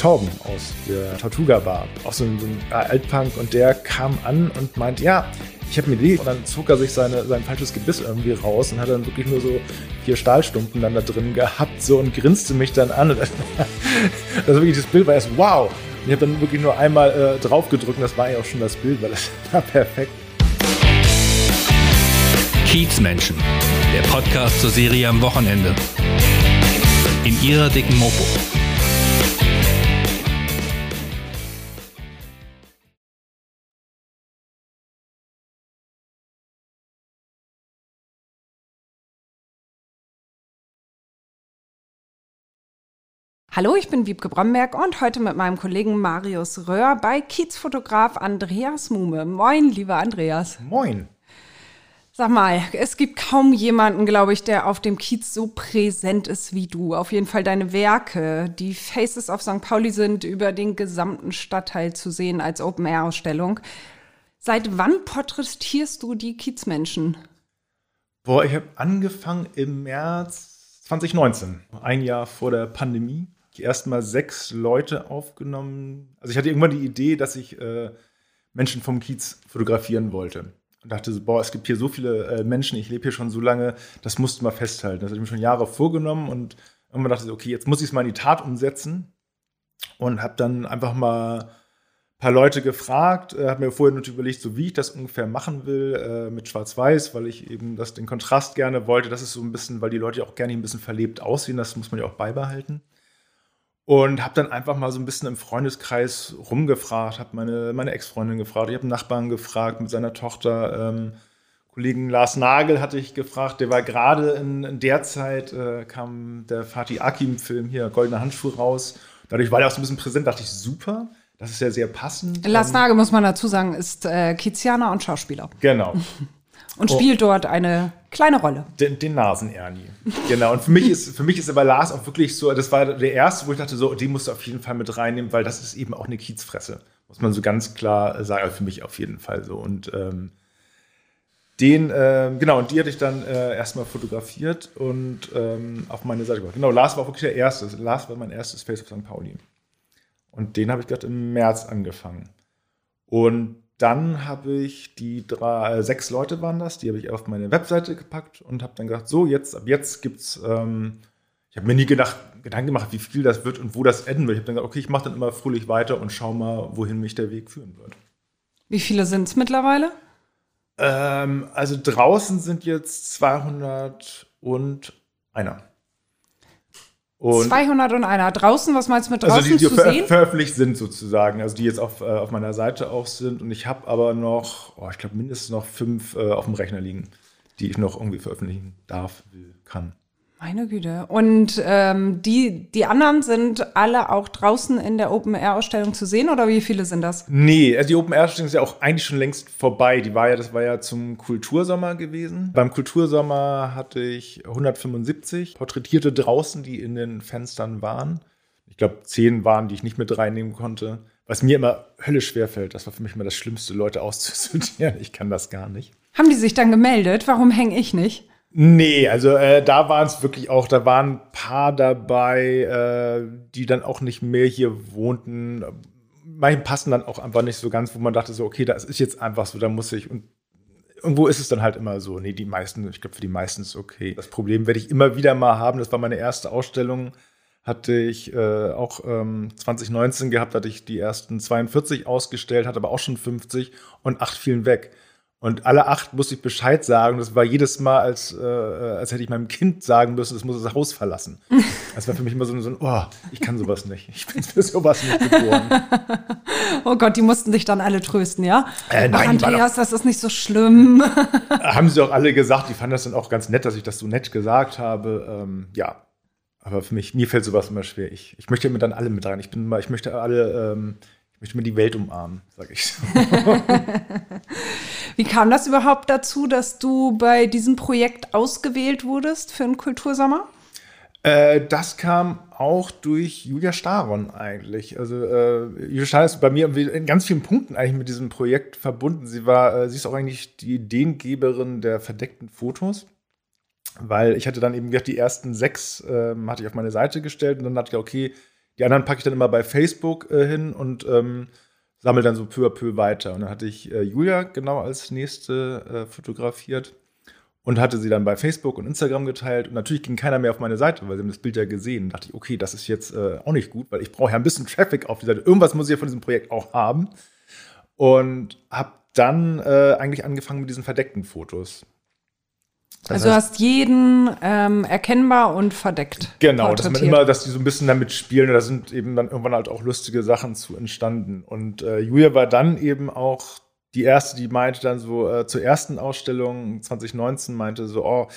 Torben aus der Tortuga Bar, auch so ein, so ein Altpunk und der kam an und meint, ja, ich habe eine Idee. Und dann zog er sich seine, sein falsches Gebiss irgendwie raus und hat dann wirklich nur so vier Stahlstumpen dann da drin gehabt so und grinste mich dann an. Und das, das wirklich das Bild war erst wow. Und ich habe dann wirklich nur einmal äh, drauf gedrückt und das war ja auch schon das Bild, weil das war perfekt. Kiezmenschen, der Podcast zur Serie am Wochenende. In ihrer dicken Mopo. Hallo, ich bin Wiebke Bromberg und heute mit meinem Kollegen Marius Röhr bei Kiezfotograf Andreas Mume. Moin, lieber Andreas. Moin. Sag mal, es gibt kaum jemanden, glaube ich, der auf dem Kiez so präsent ist wie du. Auf jeden Fall deine Werke, die Faces of St. Pauli sind über den gesamten Stadtteil zu sehen als Open-Air-Ausstellung. Seit wann porträtierst du die Kiezmenschen? Boah, ich habe angefangen im März 2019, ein Jahr vor der Pandemie erstmal sechs Leute aufgenommen. Also ich hatte irgendwann die Idee, dass ich äh, Menschen vom Kiez fotografieren wollte. Und dachte so, boah, es gibt hier so viele äh, Menschen, ich lebe hier schon so lange, das musst du mal festhalten. Das hatte ich mir schon Jahre vorgenommen und irgendwann dachte ich, okay, jetzt muss ich es mal in die Tat umsetzen. Und habe dann einfach mal ein paar Leute gefragt, äh, habe mir vorher natürlich überlegt, so wie ich das ungefähr machen will äh, mit Schwarz-Weiß, weil ich eben das, den Kontrast gerne wollte. Das ist so ein bisschen, weil die Leute auch gerne ein bisschen verlebt aussehen, das muss man ja auch beibehalten. Und habe dann einfach mal so ein bisschen im Freundeskreis rumgefragt, habe meine, meine Ex-Freundin gefragt, ich habe einen Nachbarn gefragt mit seiner Tochter. Ähm, Kollegen Lars Nagel hatte ich gefragt, der war gerade in, in, der Zeit, äh, kam der Fatih Akim-Film hier, Goldene Handschuhe raus. Dadurch war der auch so ein bisschen präsent, dachte ich, super. Das ist ja sehr passend. Lars ähm, Nagel, muss man dazu sagen, ist äh, Kizianer und Schauspieler. Genau. und spielt oh. dort eine kleine Rolle. Den, den Nasen-Ernie. Genau. Und für mich, ist, für mich ist aber Lars auch wirklich so, das war der erste, wo ich dachte, so, den musst du auf jeden Fall mit reinnehmen, weil das ist eben auch eine Kiezfresse. Muss man so ganz klar sagen, also für mich auf jeden Fall so. Und ähm, den, äh, genau, und die hatte ich dann äh, erstmal fotografiert und ähm, auf meine Seite gebracht. Genau, Lars war wirklich der erste. Lars war mein erstes Face of St. Pauli. Und den habe ich gerade im März angefangen. Und dann habe ich die drei, äh, sechs Leute waren das, die habe ich auf meine Webseite gepackt und habe dann gedacht, so jetzt, ab jetzt gibt's, ähm, ich habe mir nie gedacht, Gedanken gemacht, wie viel das wird und wo das enden wird. Ich habe dann gedacht, okay, ich mache dann immer fröhlich weiter und schau mal, wohin mich der Weg führen wird. Wie viele sind es mittlerweile? Ähm, also draußen sind jetzt 200 und einer. Und 201. Draußen, was meinst du mit draußen also die, die zu ver sehen? veröffentlicht sind sozusagen, also die jetzt auf, äh, auf meiner Seite auch sind. Und ich habe aber noch, oh, ich glaube mindestens noch fünf äh, auf dem Rechner liegen, die ich noch irgendwie veröffentlichen darf, will, kann. Meine Güte. Und ähm, die, die anderen sind alle auch draußen in der Open-Air-Ausstellung zu sehen oder wie viele sind das? Nee, also die Open-Air-Ausstellung ist ja auch eigentlich schon längst vorbei. Die war ja, das war ja zum Kultursommer gewesen. Beim Kultursommer hatte ich 175 Porträtierte draußen, die in den Fenstern waren. Ich glaube, zehn waren, die ich nicht mit reinnehmen konnte. Was mir immer höllisch schwer fällt. Das war für mich immer das Schlimmste, Leute auszusortieren. Ich kann das gar nicht. Haben die sich dann gemeldet? Warum hänge ich nicht? Nee, also äh, da waren es wirklich auch, da waren ein paar dabei, äh, die dann auch nicht mehr hier wohnten. Manche passen dann auch einfach nicht so ganz, wo man dachte so, okay, das ist jetzt einfach so, da muss ich und irgendwo ist es dann halt immer so. Nee, die meisten, ich glaube, für die meisten ist okay. Das Problem werde ich immer wieder mal haben. Das war meine erste Ausstellung. Hatte ich äh, auch ähm, 2019 gehabt, hatte ich die ersten 42 ausgestellt, hatte aber auch schon 50 und acht fielen weg. Und alle acht musste ich Bescheid sagen. Das war jedes Mal, als, äh, als hätte ich meinem Kind sagen müssen, es muss das Haus verlassen. Das war für mich immer so, so ein, oh, ich kann sowas nicht. Ich bin für sowas nicht geboren. oh Gott, die mussten sich dann alle trösten, ja? Äh, nein, Ach, Andreas, das ist nicht so schlimm. haben sie auch alle gesagt. Die fanden das dann auch ganz nett, dass ich das so nett gesagt habe. Ähm, ja, aber für mich, mir fällt sowas immer schwer. Ich, ich möchte mir dann alle mit rein. Ich bin mal, ich möchte alle, ähm, möchte mir die Welt umarmen, sage ich so. Wie kam das überhaupt dazu, dass du bei diesem Projekt ausgewählt wurdest für einen Kultursommer? Äh, das kam auch durch Julia Staron eigentlich. Also äh, Julia Staron ist bei mir in ganz vielen Punkten eigentlich mit diesem Projekt verbunden. Sie war, äh, sie ist auch eigentlich die Ideengeberin der verdeckten Fotos, weil ich hatte dann eben die ersten sechs ähm, hatte ich auf meine Seite gestellt und dann dachte ich, okay, Die anderen packe ich dann immer bei Facebook äh, hin und ähm, sammle dann so peu à peu weiter. Und dann hatte ich äh, Julia genau als nächste äh, fotografiert und hatte sie dann bei Facebook und Instagram geteilt. Und natürlich ging keiner mehr auf meine Seite, weil sie haben das Bild ja gesehen. Und dachte ich, okay, das ist jetzt äh, auch nicht gut, weil ich brauche ja ein bisschen Traffic auf die Seite. Irgendwas muss ich ja von diesem Projekt auch haben. Und habe dann äh, eigentlich angefangen mit diesen verdeckten Fotos. Das also du hast jeden ähm, erkennbar und verdeckt. Genau, dass man immer, dass die so ein bisschen damit spielen. Und da sind eben dann irgendwann halt auch lustige Sachen zu entstanden. Und äh, Julia war dann eben auch die erste, die meinte dann so äh, zur ersten Ausstellung 2019, meinte so, oh,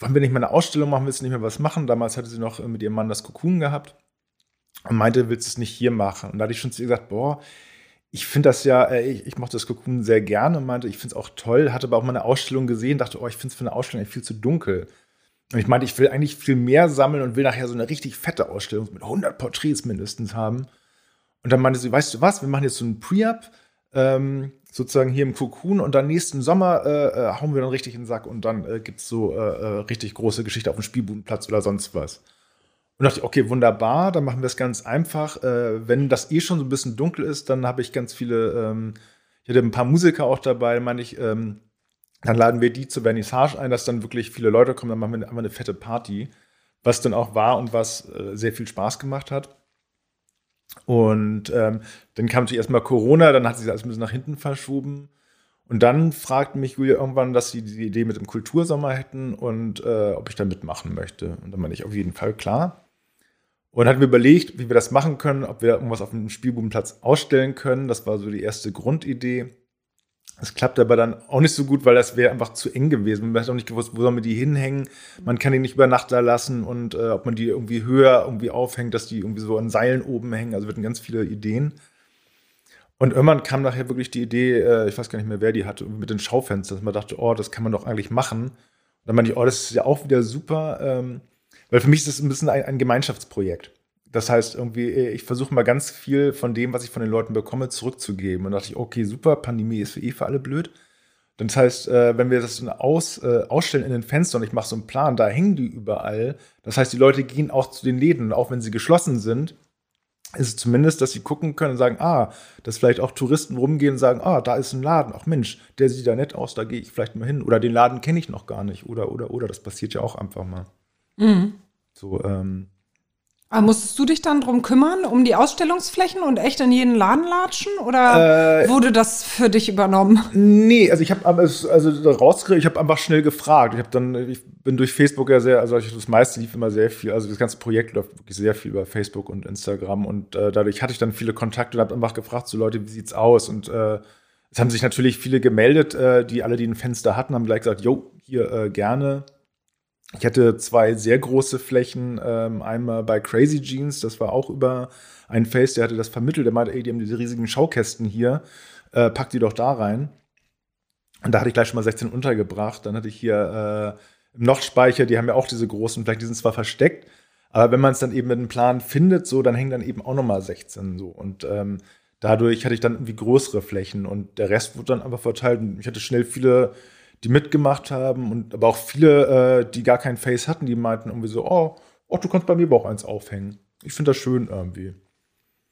wollen wir nicht mal eine Ausstellung machen, willst du nicht mehr was machen? Damals hatte sie noch mit ihrem Mann das Kokun gehabt und meinte, willst du es nicht hier machen? Und da hatte ich schon zu ihr gesagt, boah, ich finde das ja, äh, ich, ich mochte das Kokun sehr gerne und meinte, ich finde es auch toll, hatte aber auch mal eine Ausstellung gesehen, dachte, oh, ich finde es für eine Ausstellung viel zu dunkel. Und ich meinte, ich will eigentlich viel mehr sammeln und will nachher so eine richtig fette Ausstellung mit 100 Porträts mindestens haben. Und dann meinte sie, weißt du was, wir machen jetzt so ein Pre-Up, ähm, sozusagen hier im Kokun und dann nächsten Sommer äh, äh, hauen wir dann richtig in den Sack und dann äh, gibt es so äh, äh, richtig große Geschichte auf dem Spielbudenplatz oder sonst was. Und dachte okay, wunderbar, dann machen wir es ganz einfach. Äh, wenn das eh schon so ein bisschen dunkel ist, dann habe ich ganz viele, ähm, ich hatte ein paar Musiker auch dabei, meine ich, ähm, dann laden wir die zur Vernissage ein, dass dann wirklich viele Leute kommen, dann machen wir einfach eine fette Party, was dann auch war und was sehr viel Spaß gemacht hat. Und ähm, dann kam natürlich erstmal Corona, dann hat sich alles ein bisschen nach hinten verschoben. Und dann fragte mich Julia irgendwann, dass sie die Idee mit dem Kultursommer hätten und äh, ob ich da mitmachen möchte. Und dann meine ich auf jeden Fall klar. Und hatten wir überlegt, wie wir das machen können, ob wir irgendwas auf dem Spielbubenplatz ausstellen können. Das war so die erste Grundidee. Das klappt aber dann auch nicht so gut, weil das wäre einfach zu eng gewesen. Man hat auch nicht gewusst, wo soll man die hinhängen. Man kann die nicht über Nacht da lassen und äh, ob man die irgendwie höher irgendwie aufhängt, dass die irgendwie so an Seilen oben hängen. Also wir hatten ganz viele Ideen. Und irgendwann kam nachher wirklich die Idee, äh, ich weiß gar nicht mehr, wer die hatte, mit den Schaufenstern, dass man dachte, oh, das kann man doch eigentlich machen. Und dann meinte ich, oh, das ist ja auch wieder super, ähm, weil für mich ist das ein bisschen ein, ein Gemeinschaftsprojekt. Das heißt, irgendwie, äh, ich versuche mal ganz viel von dem, was ich von den Leuten bekomme, zurückzugeben. Und da dachte ich, okay, super, Pandemie ist für eh für alle blöd. Das heißt, äh, wenn wir das aus, äh, ausstellen in den Fenstern und ich mache so einen Plan, da hängen die überall. Das heißt, die Leute gehen auch zu den Läden, auch wenn sie geschlossen sind, ist es zumindest, dass sie gucken können und sagen, ah, dass vielleicht auch Touristen rumgehen und sagen, ah, da ist ein Laden, ach Mensch, der sieht da nett aus, da gehe ich vielleicht mal hin. Oder den Laden kenne ich noch gar nicht. Oder, oder, oder, das passiert ja auch einfach mal. Mhm. So, ähm, aber musstest du dich dann drum kümmern, um die Ausstellungsflächen und echt in jeden Laden latschen? Oder äh, wurde das für dich übernommen? Nee, also ich habe also rausgekriegt, ich habe einfach schnell gefragt. Ich habe dann, ich bin durch Facebook ja sehr, also das meiste lief immer sehr viel, also das ganze Projekt läuft wirklich sehr viel über Facebook und Instagram und äh, dadurch hatte ich dann viele Kontakte und habe einfach gefragt, so Leute, wie sieht's aus? Und äh, es haben sich natürlich viele gemeldet, äh, die alle, die ein Fenster hatten, haben gleich gesagt, jo, hier äh, gerne ich hatte zwei sehr große Flächen, ähm, einmal bei Crazy Jeans, das war auch über einen Face, der hatte das vermittelt, der meinte, ey, die haben diese riesigen Schaukästen hier, äh, pack die doch da rein. Und da hatte ich gleich schon mal 16 untergebracht. Dann hatte ich hier äh, im Nordspeicher, die haben ja auch diese großen Flächen, die sind zwar versteckt, aber wenn man es dann eben mit einem Plan findet, so, dann hängen dann eben auch noch mal 16 so. Und ähm, dadurch hatte ich dann irgendwie größere Flächen und der Rest wurde dann einfach verteilt. Und ich hatte schnell viele die mitgemacht haben und aber auch viele, äh, die gar kein Face hatten, die meinten irgendwie so, oh, oh, du kannst bei mir aber auch eins aufhängen. Ich finde das schön irgendwie.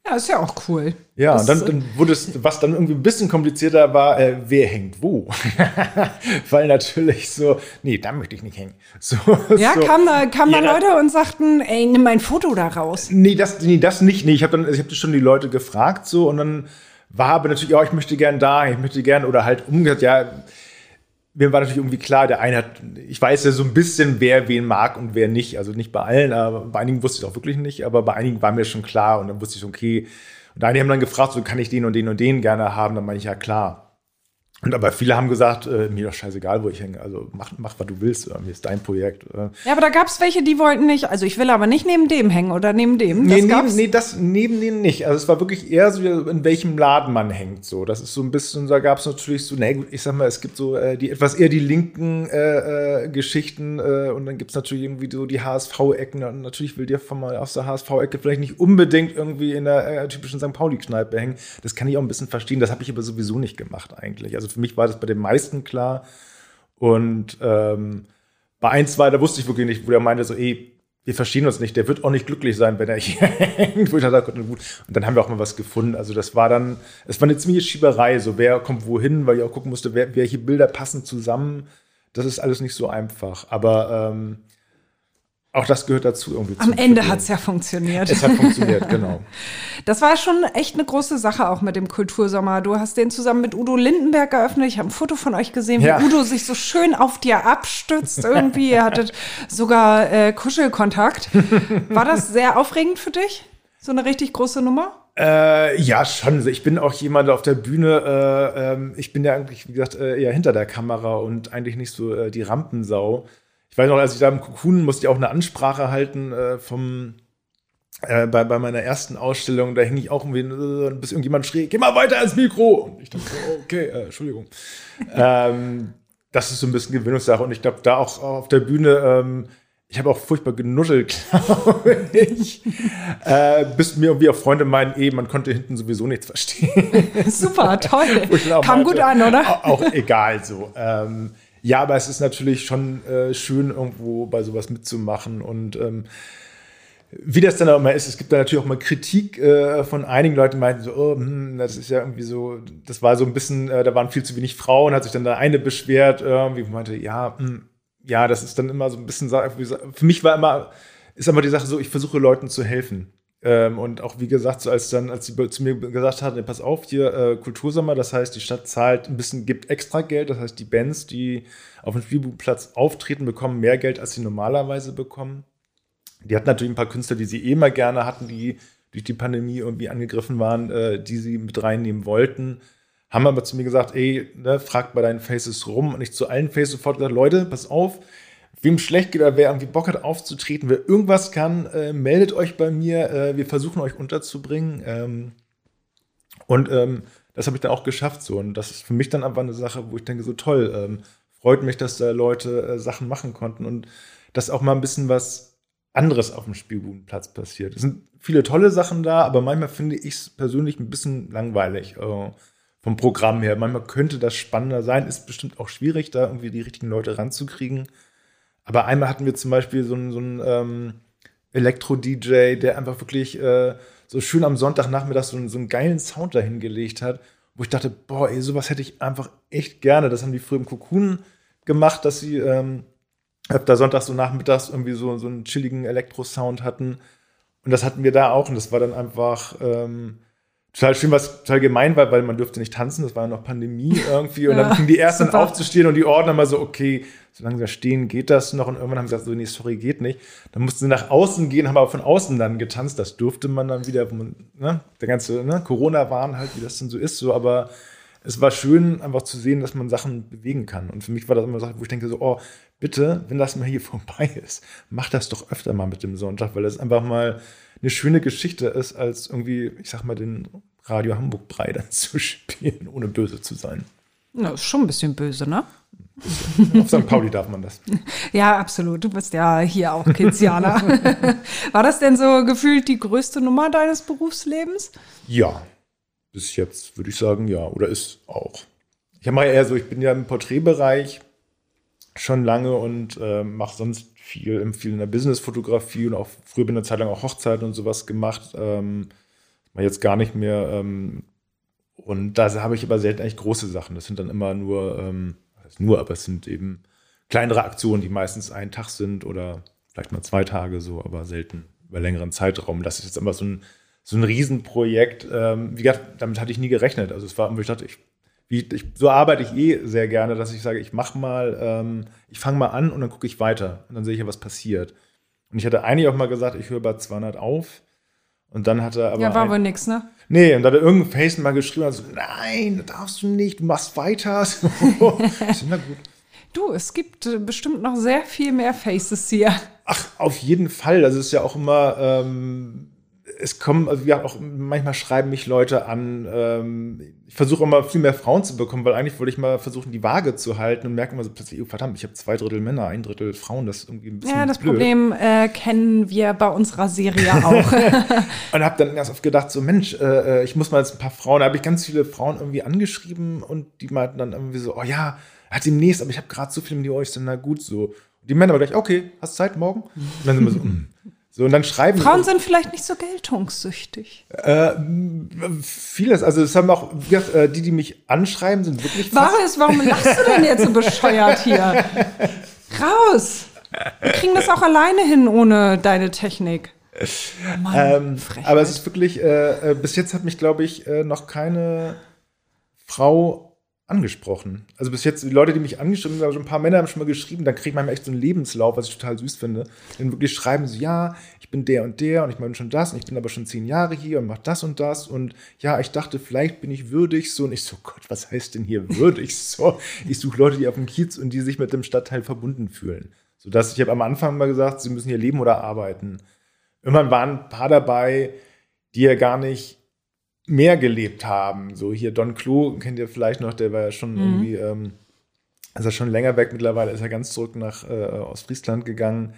Ja, ist ja auch cool. Ja, und dann, dann wurde es, was dann irgendwie ein bisschen komplizierter war, äh, wer hängt wo. Weil natürlich so, nee, da möchte ich nicht hängen. So, ja, so. kamen da, kamen ja, da Leute und sagten, ey, nimm mein Foto da raus. Nee, das, nee, das nicht. Nee, ich habe dann, ich habe schon die Leute gefragt so und dann war aber natürlich, ja, ich möchte gern da, ich möchte gern oder halt umgekehrt, ja, mir war natürlich irgendwie klar, der eine hat, ich weiß ja so ein bisschen, wer wen mag und wer nicht. Also nicht bei allen, aber bei einigen wusste ich es auch wirklich nicht, aber bei einigen war mir schon klar und dann wusste ich, okay. Und einige haben dann gefragt, so kann ich den und den und den gerne haben, dann meine ich, ja klar. Und aber viele haben gesagt, äh, mir doch scheißegal, wo ich hänge. Also mach, mach was du willst. Mir ist dein Projekt. Äh. Ja, aber da gab es welche, die wollten nicht. Also ich will aber nicht neben dem hängen oder neben dem. Das nee, neben, nee, das neben denen nicht. Also es war wirklich eher so, in welchem Laden man hängt. So, das ist so ein bisschen. Da gab es natürlich so. Na gut, ich sag mal, es gibt so äh, die etwas eher die linken äh, äh, Geschichten äh, und dann gibt es natürlich irgendwie so die HSV-Ecken. Und natürlich will dir von mal aus der HSV-Ecke vielleicht nicht unbedingt irgendwie in der typischen St. Pauli-Kneipe hängen. Das kann ich auch ein bisschen verstehen. Das habe ich aber sowieso nicht gemacht eigentlich. Also also für mich war das bei den meisten klar. Und ähm, bei ein, zwei, da wusste ich wirklich nicht, wo der meinte so, ey, wir verstehen uns nicht, der wird auch nicht glücklich sein, wenn er hier hängt. Und dann haben wir auch mal was gefunden. Also das war dann, es war eine ziemliche Schieberei, so wer kommt wohin, weil ich auch gucken musste, wer, welche Bilder passen zusammen. Das ist alles nicht so einfach. Aber ähm, auch das gehört dazu irgendwie. Am Ende hat es ja funktioniert. Es hat funktioniert, genau. Das war schon echt eine große Sache auch mit dem Kultursommer. Du hast den zusammen mit Udo Lindenberg geöffnet. Ich habe ein Foto von euch gesehen, wie ja. Udo sich so schön auf dir abstützt irgendwie. Ihr hattet sogar äh, Kuschelkontakt. War das sehr aufregend für dich? So eine richtig große Nummer? Äh, ja, schon. Ich bin auch jemand auf der Bühne. Äh, ähm, ich bin ja eigentlich, wie gesagt, äh, eher hinter der Kamera und eigentlich nicht so äh, die Rampensau. Ich weiß noch, als ich da im Cocoon musste ich auch eine Ansprache halten äh, vom äh, bei, bei meiner ersten Ausstellung, da hing ich auch irgendwie, äh, bis irgendjemand schrie, geh mal weiter ins Mikro. Und ich dachte, so, okay, äh, Entschuldigung. ähm, das ist so ein bisschen Gewinnungssache. Und ich glaube, da auch auf der Bühne, ähm, ich habe auch furchtbar genuddelt, glaube ich. äh, bis mir irgendwie auch Freunde meinen, eh, man konnte hinten sowieso nichts verstehen. Super, toll. Kam meinte, gut an, oder? Auch, auch egal so. Ähm, ja, aber es ist natürlich schon äh, schön, irgendwo bei sowas mitzumachen und ähm, wie das dann auch immer ist, es gibt da natürlich auch mal Kritik äh, von einigen Leuten, die meinten so, oh, hm, das ist ja irgendwie so, das war so ein bisschen, äh, da waren viel zu wenig Frauen, hat sich dann da eine beschwert, irgendwie meinte, ja, mh, hm, ja, das ist dann immer so ein bisschen, für mich war immer, ist immer die Sache so, ich versuche Leuten zu helfen. Ähm, und auch wie gesagt, so als dann, als sie zu mir gesagt hat, pass auf, hier äh, Kultursommer, das heißt, die Stadt zahlt ein bisschen, gibt extra Geld, das heißt, die Bands, die auf dem Spielbuchplatz auftreten, bekommen mehr Geld, als sie normalerweise bekommen. Die hatten natürlich ein paar Künstler, die sie eh immer gerne hatten, die durch die Pandemie irgendwie angegriffen waren, äh, die sie mit reinnehmen wollten. Haben aber zu mir gesagt, ey, ne, fragt bei deinen Faces rum. Und ich zu allen Faces sofort gesagt, Leute, pass auf, wem schlecht geht oder wer irgendwie Bock hat aufzutreten, wer irgendwas kann, äh, meldet euch bei mir. Äh, wir versuchen euch unterzubringen. Ähm, und ähm, das habe ich dann auch geschafft so. Und das ist für mich dann einfach eine Sache, wo ich denke, so toll, ähm, freut mich, dass da Leute äh, Sachen machen konnten und dass auch mal ein bisschen was anderes auf dem Spielbudenplatz passiert. Es sind viele tolle Sachen da, aber manchmal finde ich es persönlich ein bisschen langweilig äh, vom Programm her. Manchmal könnte das spannender sein, ist bestimmt auch schwierig, da irgendwie die richtigen Leute ranzukriegen. Aber einmal hatten wir zum Beispiel so einen, so einen ähm, Elektro-DJ, der einfach wirklich äh, so schön am Sonntagnachmittag so einen, so einen geilen Sound dahingelegt hat, wo ich dachte, boah, ey, sowas hätte ich einfach echt gerne. Das haben die früher im Cocoon gemacht, dass sie ähm, da sonntags so nachmittags irgendwie so, so einen chilligen Elektro-Sound hatten. Und das hatten wir da auch. Und das war dann einfach ähm, total schön, was total gemein war, weil man dürfte nicht tanzen, das war ja noch Pandemie irgendwie. Und ja, dann fing die ersten aufzustehen und die Ordner mal so, okay, solange wir stehen, geht das noch. Und irgendwann haben sie gesagt, so, nee, sorry, geht nicht. Dann mussten sie nach außen gehen, haben aber von außen dann getanzt. Das durfte man dann wieder, ne, der ganze ne, Corona-Wahn halt, wie das denn so ist, so, aber es war schön, einfach zu sehen, dass man Sachen bewegen kann. Und für mich war das immer Sache, wo ich denke so, oh, bitte, wenn das mal hier vorbei ist, mach das doch öfter mal mit dem Sonntag, weil das einfach mal eine schöne Geschichte ist, als irgendwie, ich sag mal, den Radio Hamburg Brei dann zu spielen, ohne böse zu sein. Na, ist schon ein bisschen böse, ne? Auf St. Pauli darf man das. Ja, absolut. Du bist ja hier auch Kizianer. War das denn so gefühlt die größte Nummer deines Berufslebens? Ja, bis jetzt würde ich sagen, ja. Oder ist auch. Ich habe eher so, ich bin ja im Porträtbereich schon lange und äh, mache sonst viel, viel in der Businessfotografie und auch früher bin eine Zeit lang auch Hochzeiten und sowas gemacht. Ähm, jetzt gar nicht mehr. Ähm, und da habe ich aber selten eigentlich große Sachen. Das sind dann immer nur, ähm, nur, aber es sind eben kleinere Aktionen, die meistens einen Tag sind oder vielleicht mal zwei Tage so, aber selten über längeren Zeitraum. Das ist jetzt immer so ein, so ein Riesenprojekt. Ähm, wie gesagt, damit hatte ich nie gerechnet. Also es war, ich dachte, ich, wie, ich, so arbeite ich eh sehr gerne, dass ich sage, ich mache mal, ähm, ich fange mal an und dann gucke ich weiter und dann sehe ich ja, was passiert. Und ich hatte eigentlich auch mal gesagt, ich höre bei 200 auf. Und dann hat er aber. Ja, war ein, wohl nix, ne? Nee, und da hat er irgendein Face mal geschrieben, also, nein, das darfst du nicht, du machst weiter. So. na gut. Du, es gibt äh, bestimmt noch sehr viel mehr Faces hier. Ach, auf jeden Fall. Es ist ja auch immer, ähm, es kommen, also ja, auch manchmal schreiben mich Leute an. Ähm, ich versuche immer viel mehr Frauen zu bekommen, weil eigentlich wollte ich mal versuchen, die Waage zu halten und merke immer so plötzlich, oh, verdammt, ich habe zwei Drittel Männer, ein Drittel Frauen. Das ist irgendwie ein bisschen Ja, das blöd. Problem äh, kennen wir bei unserer Serie auch. und habe dann erst oft gedacht, so Mensch, äh, äh, ich muss mal jetzt ein paar Frauen. Da habe ich ganz viele Frauen irgendwie angeschrieben und die meinten dann irgendwie so, oh ja, hat demnächst, aber ich habe gerade so viel mit euch, dann na gut so. Die Männer aber gleich, okay, hast Zeit morgen? Und dann sind wir so, mm. So, und dann schreiben Frauen sind vielleicht nicht so geltungssüchtig. Äh, vieles, also es haben auch äh, die, die mich anschreiben, sind wirklich. Was? Warum lachst du denn jetzt so bescheuert hier? Raus! Wir kriegen das auch alleine hin ohne deine Technik. Mann, ähm, aber es ist wirklich, äh, äh, bis jetzt hat mich, glaube ich, äh, noch keine Frau angesprochen. Also bis jetzt, die Leute, die mich angeschrieben haben, schon ein paar Männer haben schon mal geschrieben, dann kriegt man echt so einen Lebenslauf, was ich total süß finde. Dann wirklich schreiben so, ja, ich bin der und der und ich meine schon das und ich bin aber schon zehn Jahre hier und mache das und das und ja, ich dachte, vielleicht bin ich würdig so und ich so, Gott, was heißt denn hier würdig so? Ich suche Leute, die auf dem Kiez und die sich mit dem Stadtteil verbunden fühlen. So dass ich habe am Anfang mal gesagt, sie müssen hier leben oder arbeiten. Irgendwann waren ein paar dabei, die ja gar nicht mehr gelebt haben. So hier Don Klo, kennt ihr vielleicht noch, der war ja schon mhm. irgendwie, ähm, ist er schon länger weg mittlerweile, ist er ganz zurück nach äh, Ostfriesland gegangen.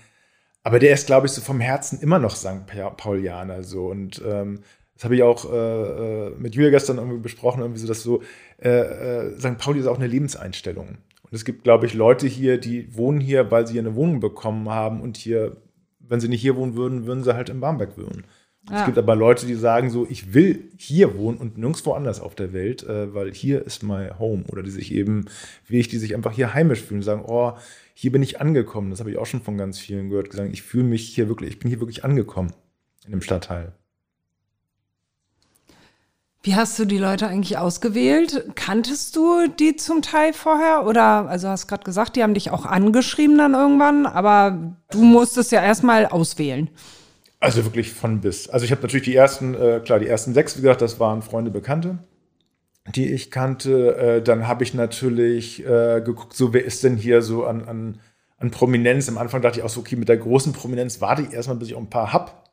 Aber der ist, glaube ich, so vom Herzen immer noch St. Paulianer. So. Und ähm, das habe ich auch äh, äh, mit Julia gestern irgendwie besprochen, irgendwie so, dass so äh, äh St. Pauli ist auch eine Lebenseinstellung. Und es gibt, glaube ich, Leute hier, die wohnen hier, weil sie hier eine Wohnung bekommen haben und hier, wenn sie nicht hier wohnen würden, würden sie halt in Barmbek wohnen. Ja. Es gibt aber Leute, die sagen so, ich will hier wohnen und nirgendwo anders auf der Welt, äh, weil hier ist my home. Oder die sich eben, wie ich, die sich einfach hier heimisch fühlen, sagen, oh, hier bin ich angekommen. Das habe ich auch schon von ganz vielen gehört, gesagt, ich fühle mich hier wirklich, ich bin hier wirklich angekommen in dem Stadtteil. Wie hast du die Leute eigentlich ausgewählt? Kanntest du die zum Teil vorher? Oder, also hast gerade gesagt, die haben dich auch angeschrieben dann irgendwann, aber du musstest ja erstmal auswählen. Also wirklich von bis. Also ich habe natürlich die ersten, äh, klar, die ersten sechs, wie gesagt, das waren Freunde, Bekannte, die ich kannte. Äh, dann habe ich natürlich äh, geguckt, so wer ist denn hier so an, an, an Prominenz. Am Anfang dachte ich auch so, okay, mit der großen Prominenz warte ich erstmal, bis ich auch ein paar hab.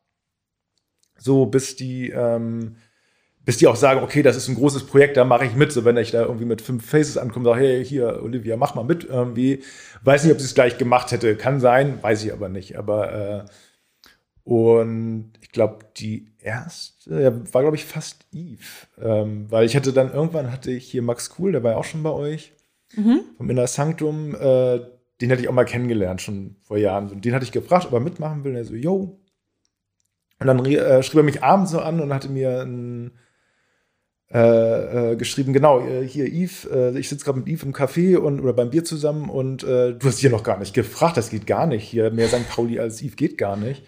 So, bis die, ähm, bis die auch sagen, okay, das ist ein großes Projekt, da mache ich mit. So, wenn ich da irgendwie mit fünf Faces ankomme, sage, hey, hier, Olivia, mach mal mit irgendwie. Weiß nicht, ob sie es gleich gemacht hätte. Kann sein, weiß ich aber nicht. Aber äh, und ich glaube, die erste war, glaube ich, fast Eve. Ähm, weil ich hatte dann irgendwann hatte ich hier Max Cool, der war ja auch schon bei euch, mhm. vom Inner Sanctum. Äh, den hatte ich auch mal kennengelernt, schon vor Jahren. Und den hatte ich gefragt, ob er mitmachen will. Und er so, yo. Und dann äh, schrieb er mich abends so an und hatte mir ein, äh, äh, geschrieben, genau, äh, hier Yves, äh, ich sitze gerade mit Yves im Café und, oder beim Bier zusammen und äh, du hast hier noch gar nicht gefragt, das geht gar nicht. Hier mehr St. Pauli als Yves geht gar nicht.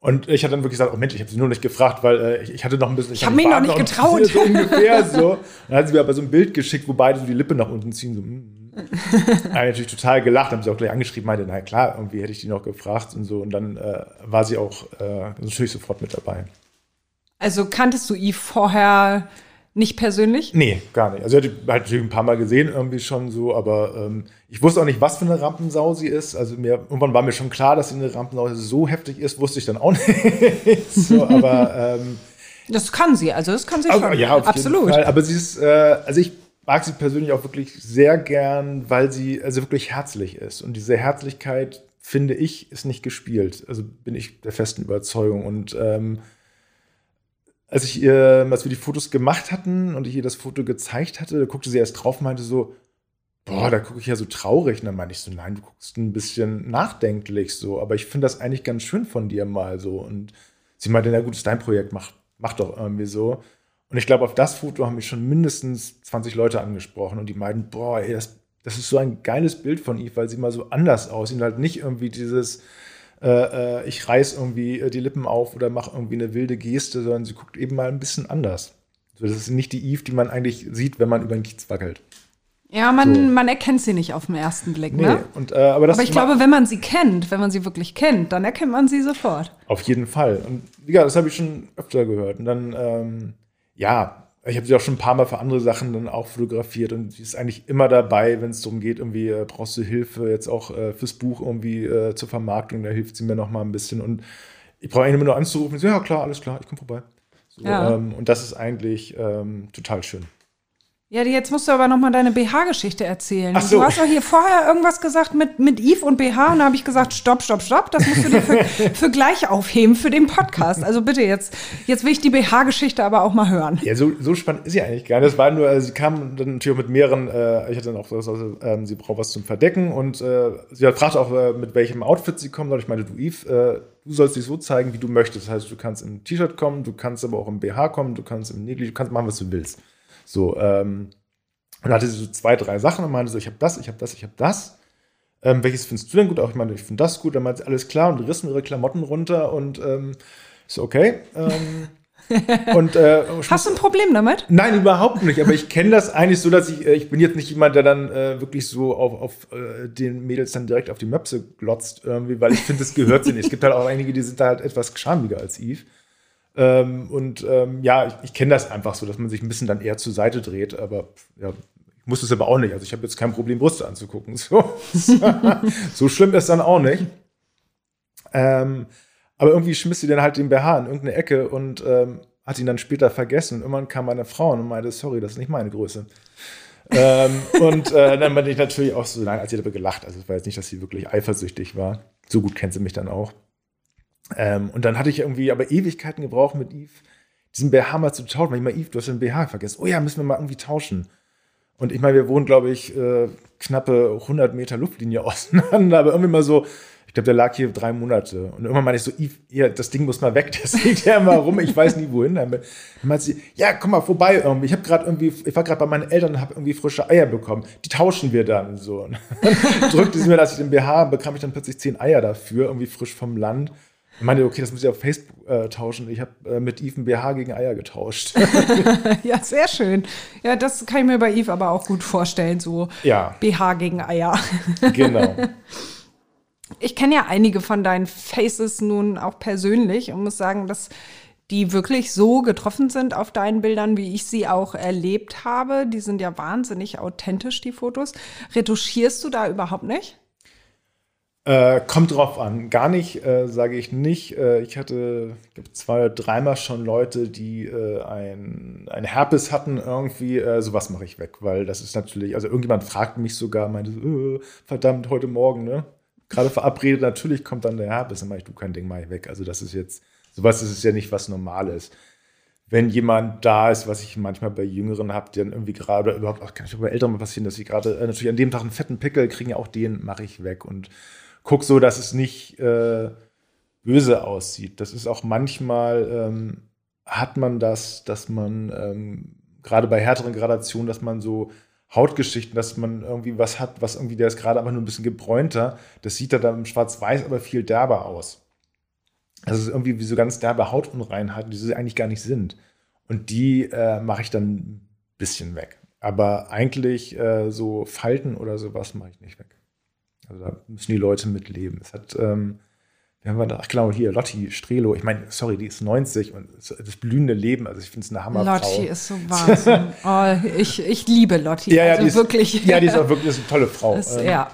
Und ich hatte dann wirklich gesagt, oh Mensch, ich habe sie nur nicht gefragt, weil äh, ich, ich, hatte noch ein bisschen. Ich, ich habe mich noch nicht getraut. So ungefähr so. Dann hat sie mir aber so ein Bild geschickt, wo beide so die Lippe nach unten ziehen. So, mm. habe natürlich total gelacht, haben sie auch gleich angeschrieben, meinte, na klar, irgendwie hätte ich die noch gefragt und so. Und dann äh, war sie auch äh, natürlich sofort mit dabei. Also kanntest du Yves vorher nicht persönlich? Nee, gar nicht. Also ich hatte halt natürlich ein paar Mal gesehen, irgendwie schon so, aber ähm, ich wusste auch nicht, was für eine Rampensau sie ist. Also mir, irgendwann war mir schon klar, dass sie eine Rampensau so heftig ist, wusste ich dann auch nicht. so, aber ähm, das kann sie, also das kann sie also, schon. Ja, absolut. Aber sie ist, äh, also ich mag sie persönlich auch wirklich sehr gern, weil sie also wirklich herzlich ist. Und diese Herzlichkeit, finde ich, ist nicht gespielt. Also bin ich der festen Überzeugung. Und ähm, als ich ihr, als wir die Fotos gemacht hatten und ich ihr das Foto gezeigt hatte, guckte sie erst drauf und meinte so, boah, da gucke ich ja so traurig. Und dann meinte ich so, nein, du guckst ein bisschen nachdenklich so, aber ich finde das eigentlich ganz schön von dir mal so. Und sie meinte, na gut, ist dein Projekt, mach, mach doch irgendwie so. Und ich glaube, auf das Foto haben mich schon mindestens 20 Leute angesprochen und die meinten, boah, ey, das, das ist so ein geiles Bild von Eve, weil sie mal so anders aussieht und halt nicht irgendwie dieses, äh, äh, ich reiß irgendwie äh, die Lippen auf oder mache irgendwie eine wilde Geste, sondern sie guckt eben mal ein bisschen anders. So, das ist nicht die Eve, die man eigentlich sieht, wenn man über den Kiez wackelt. Ja, man, so. man erkennt sie nicht auf den ersten Blick, nee, ne? Und, äh, aber, aber ich glaube, wenn man sie kennt, wenn man sie wirklich kennt, dann erkennt man sie sofort. Auf jeden Fall. Und ja, das habe ich schon öfter gehört. Und dann, ähm, ja, ich habe sie auch schon ein paar Mal für andere Sachen dann auch fotografiert und sie ist eigentlich immer dabei, wenn es darum geht, irgendwie äh, brauchst du Hilfe, jetzt auch äh, fürs Buch irgendwie äh, zur Vermarktung, da hilft sie mir noch mal ein bisschen und ich brauche eigentlich nur anzurufen, so, ja klar, alles klar, ich komme vorbei. So, ja. ähm, und das ist eigentlich ähm, total schön. Ja, jetzt musst du aber noch mal deine BH-Geschichte erzählen. Ach so. Du hast doch hier vorher irgendwas gesagt mit, mit Eve und BH und da habe ich gesagt, stopp, stopp, stopp, das musst du dir für, für gleich aufheben für den Podcast. Also bitte jetzt, jetzt will ich die BH-Geschichte aber auch mal hören. Ja, so, so spannend ist sie eigentlich gar nicht. Das war nur, also sie kam dann natürlich auch mit mehreren, äh, ich hatte dann auch so, also, ähm, sie braucht was zum Verdecken und äh, sie hat fragt auch, äh, mit welchem Outfit sie kommen soll. Ich meinte, du Eve, äh, du sollst dich so zeigen, wie du möchtest. Das heißt, du kannst im T-Shirt kommen, du kannst aber auch im BH kommen, du kannst im Negli, du kannst machen, was du willst. So, ähm, und dann hatte sie so zwei, drei Sachen und meinte so, ich habe das, ich habe das, ich habe das. Ähm, welches findest du denn gut? Auch ich meine, ich finde das gut. Dann meinte sie, alles klar und rissen ihre Klamotten runter und ähm, ist so, okay. Ähm, und, äh, Hast du ein Problem damit? Nein, überhaupt nicht. Aber ich kenne das eigentlich so, dass ich, äh, ich bin jetzt nicht jemand, der dann äh, wirklich so auf, auf äh, den Mädels dann direkt auf die Möpse glotzt, irgendwie, weil ich finde, das gehört sie nicht. Es gibt halt auch einige, die sind da halt etwas schamiger als Eve. Ähm, und ähm, ja, ich, ich kenne das einfach so, dass man sich ein bisschen dann eher zur Seite dreht. Aber ja, ich muss es aber auch nicht. Also ich habe jetzt kein Problem, Brüste anzugucken. So, so schlimm ist dann auch nicht. Ähm, aber irgendwie schmiss sie dann halt den BH in irgendeine Ecke und ähm, hat ihn dann später vergessen. Und irgendwann kam meine Frau und meinte, sorry, das ist nicht meine Größe. ähm, und äh, dann bin ich natürlich auch so, nein, als sie dabei gelacht. Also war jetzt nicht, dass sie wirklich eifersüchtig war. So gut kennt sie mich dann auch. Ähm, und dann hatte ich irgendwie aber Ewigkeiten gebraucht mit Eve, diesen BH mal zu tauschen. Weil ich mal, Eve, du hast den BH vergessen. Oh ja, müssen wir mal irgendwie tauschen. Und ich meine, wir wohnen, glaube ich, äh, knappe 100 Meter Luftlinie auseinander, aber irgendwie mal so, ich glaube, der lag hier drei Monate. Und irgendwann meinte ich so, Eve, ja, das Ding muss mal weg, das liegt ja immer rum, ich weiß nie wohin. Dann meinte sie, ja, komm mal vorbei irgendwie. Ich habe gerade irgendwie, ich war gerade bei meinen Eltern und habe irgendwie frische Eier bekommen. Die tauschen wir dann so. Und dann drückte sie mir, dass ich den BH bekam ich dann plötzlich zehn Eier dafür, irgendwie frisch vom Land. Ich meinte, okay, das muss ich auf Facebook äh, tauschen. Ich habe äh, mit Eve ein BH gegen Eier getauscht. ja, sehr schön. Ja, das kann ich mir bei Eve aber auch gut vorstellen, so ja. BH gegen Eier. genau. Ich kenne ja einige von deinen Faces nun auch persönlich und muss sagen, dass die wirklich so getroffen sind auf deinen Bildern, wie ich sie auch erlebt habe. Die sind ja wahnsinnig authentisch, die Fotos. Retuschierst du da überhaupt nicht? Äh, kommt drauf an. Gar nicht, äh, sage ich nicht. Äh, ich hatte ich zwei oder dreimal schon Leute, die äh, ein, ein Herpes hatten irgendwie. Äh, sowas mache ich weg, weil das ist natürlich, also irgendjemand fragt mich sogar, meinte, äh, verdammt, heute Morgen, ne? Gerade verabredet, natürlich kommt dann der Herpes, dann mache ich, du kein Ding, mache ich weg. Also das ist jetzt, sowas ist ja nicht was Normales. Wenn jemand da ist, was ich manchmal bei Jüngeren habe, die dann irgendwie gerade, überhaupt auch kann ich auch bei Älteren passieren, dass sie gerade natürlich an dem Tag einen fetten Pickel kriegen, ja auch den mache ich weg und guck so, dass es nicht äh, böse aussieht. Das ist auch manchmal, ähm, hat man das, dass man ähm, gerade bei härteren Gradationen, dass man so Hautgeschichten, dass man irgendwie was hat, was irgendwie, der ist gerade einfach nur ein bisschen gebräunter. Das sieht da dann im Schwarz-Weiß aber viel derber aus. Also irgendwie wie so ganz derbe Hautunreinheiten, die sie eigentlich gar nicht sind. Und die äh, mache ich dann ein bisschen weg. Aber eigentlich äh, so Falten oder sowas mache ich nicht weg. Also da müssen die Leute mit leben. Es hat, ähm, wir haben da, ach genau, hier, Lotti Strelo, ich meine, sorry, die ist 90 und das blühende Leben, also ich finde es eine Hammerfrau. Lotti ist so Wahnsinn. oh, ich, ich liebe Lotti. Ja, ja, also die ist, wirklich. Ja, die ist auch wirklich ist eine tolle Frau. Das, Ähm, ja.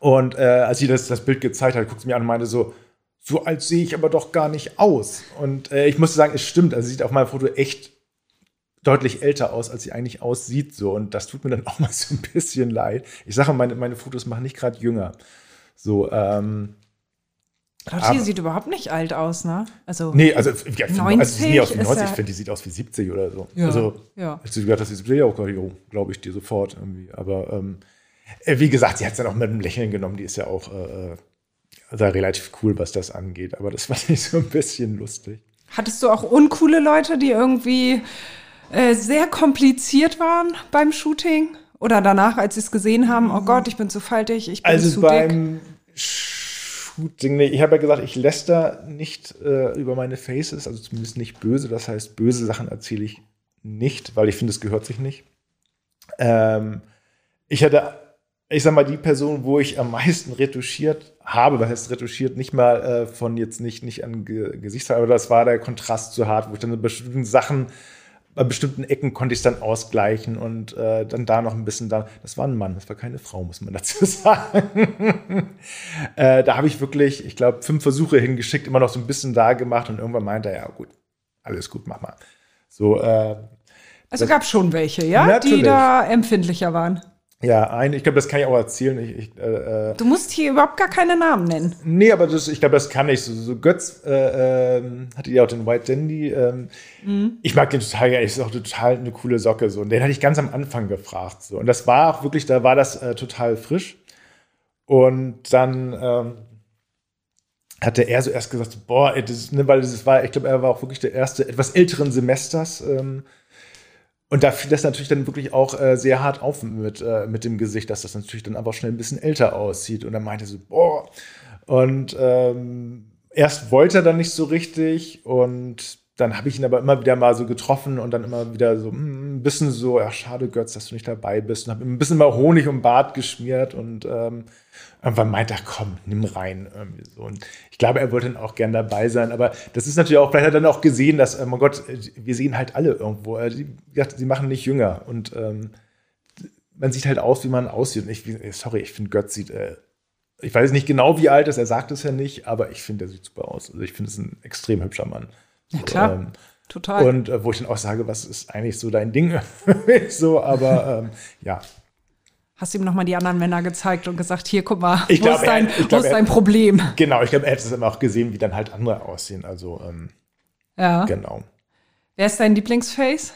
Und äh, als sie das, das Bild gezeigt hat, guckt sie mir an und meinte so, so alt sehe ich aber doch gar nicht aus. Und äh, ich musste sagen, es stimmt. Also sie sieht auf meinem Foto echt deutlich älter aus, als sie eigentlich aussieht. So. Und das tut mir dann auch mal so ein bisschen leid. Ich sage, meine, meine Fotos machen nicht gerade jünger. So, ähm, aber- sieht überhaupt nicht alt aus, ne? Also, nee, also, ja, also 90 sie sieht nie aus wie ist 90, ja- ich finde, die sieht aus wie 70 oder so. Ja, Also, ja. als du gesagt hast, sie ist ja auch glaube ich dir sofort irgendwie. Aber ähm, äh, wie gesagt, sie hat es dann auch mit einem Lächeln genommen. Die ist ja auch äh, da relativ cool, was das angeht. Aber das fand ich so ein bisschen lustig. Hattest du auch uncoole Leute, die irgendwie äh, sehr kompliziert waren beim Shooting? Oder danach, als sie es gesehen haben, oh Gott, ich bin zu faltig, ich bin Also zu dick. beim Shooting, nee, ich habe ja gesagt, ich läster nicht äh, über meine Faces, also zumindest nicht böse. Das heißt, böse Sachen erzähle ich nicht, weil ich finde, es gehört sich nicht. Ähm, ich hatte, ich sag mal, die Person, wo ich am meisten retuschiert habe, was heißt retuschiert, nicht mal äh, von jetzt nicht, nicht an Ge Gesichtsfarbe, aber das war der Kontrast zu hart, wo ich dann bei bestimmten Sachen, bei bestimmten Ecken konnte ich es dann ausgleichen und äh, dann da noch ein bisschen da. Das war ein Mann, das war keine Frau, muss man dazu sagen. äh, da habe ich wirklich, ich glaube, fünf Versuche hingeschickt, immer noch so ein bisschen da gemacht und irgendwann meinte er, ja gut, alles gut, mach mal. So, äh, Also gab es schon welche, ja, die da empfindlicher waren. Ja, ein, ich glaube, das kann ich auch erzählen. Ich, ich, äh, äh, Du musst hier überhaupt gar keine Namen nennen. nee, aber das, ich glaube, das kann ich. So, so Götz äh, ähm, hatte ja auch den White Dandy. Ähm, Ich mag den total gerne. Ist auch total eine coole Socke. So. Und den hatte ich ganz am Anfang gefragt. So. Und das war auch wirklich, da war das äh, total frisch. Und dann ähm, hatte er so erst gesagt, boah, ey, das, ne, weil das war, ich glaube, er war auch wirklich der erste etwas älteren Semesters. Ähm, und da fiel das natürlich dann wirklich auch äh, sehr hart auf mit, äh, mit dem Gesicht, dass das natürlich dann einfach schnell ein bisschen älter aussieht. Und er meinte so, boah. Und ähm, erst wollte er dann nicht so richtig und dann habe ich ihn aber immer wieder mal so getroffen und dann immer wieder so mm, ein bisschen so, ja, schade, Götz, dass du nicht dabei bist. Und habe ihm ein bisschen mal Honig um Bart geschmiert und ähm, irgendwann meinte er, komm, nimm rein. Und ich glaube, er wollte dann auch gern dabei sein. Aber das ist natürlich auch, vielleicht hat er dann auch gesehen, dass, äh, mein Gott, äh, wir sehen halt alle irgendwo. Äh, sie machen nicht jünger. Und ähm, man sieht halt aus, wie man aussieht. Und ich, wie- sorry, ich finde, Götz sieht, äh, ich weiß nicht genau, wie alt ist, er sagt es ja nicht, aber ich finde, er sieht super aus. Also ich finde, es ist ein extrem hübscher Mann. Ja, klar. Ähm, Total. und äh, wo ich dann auch sage, was ist eigentlich so dein Ding? so, aber ähm, ja, Hast ihm nochmal die anderen Männer gezeigt und gesagt, hier, guck mal, Ich wo, glaub, ist er- dein, ich wo glaub, ist er- dein Problem? genau. Ich glaube, er hätte es immer auch gesehen, wie dann halt andere aussehen. Also, ähm, Ja. genau. Wer ist dein Lieblingsface?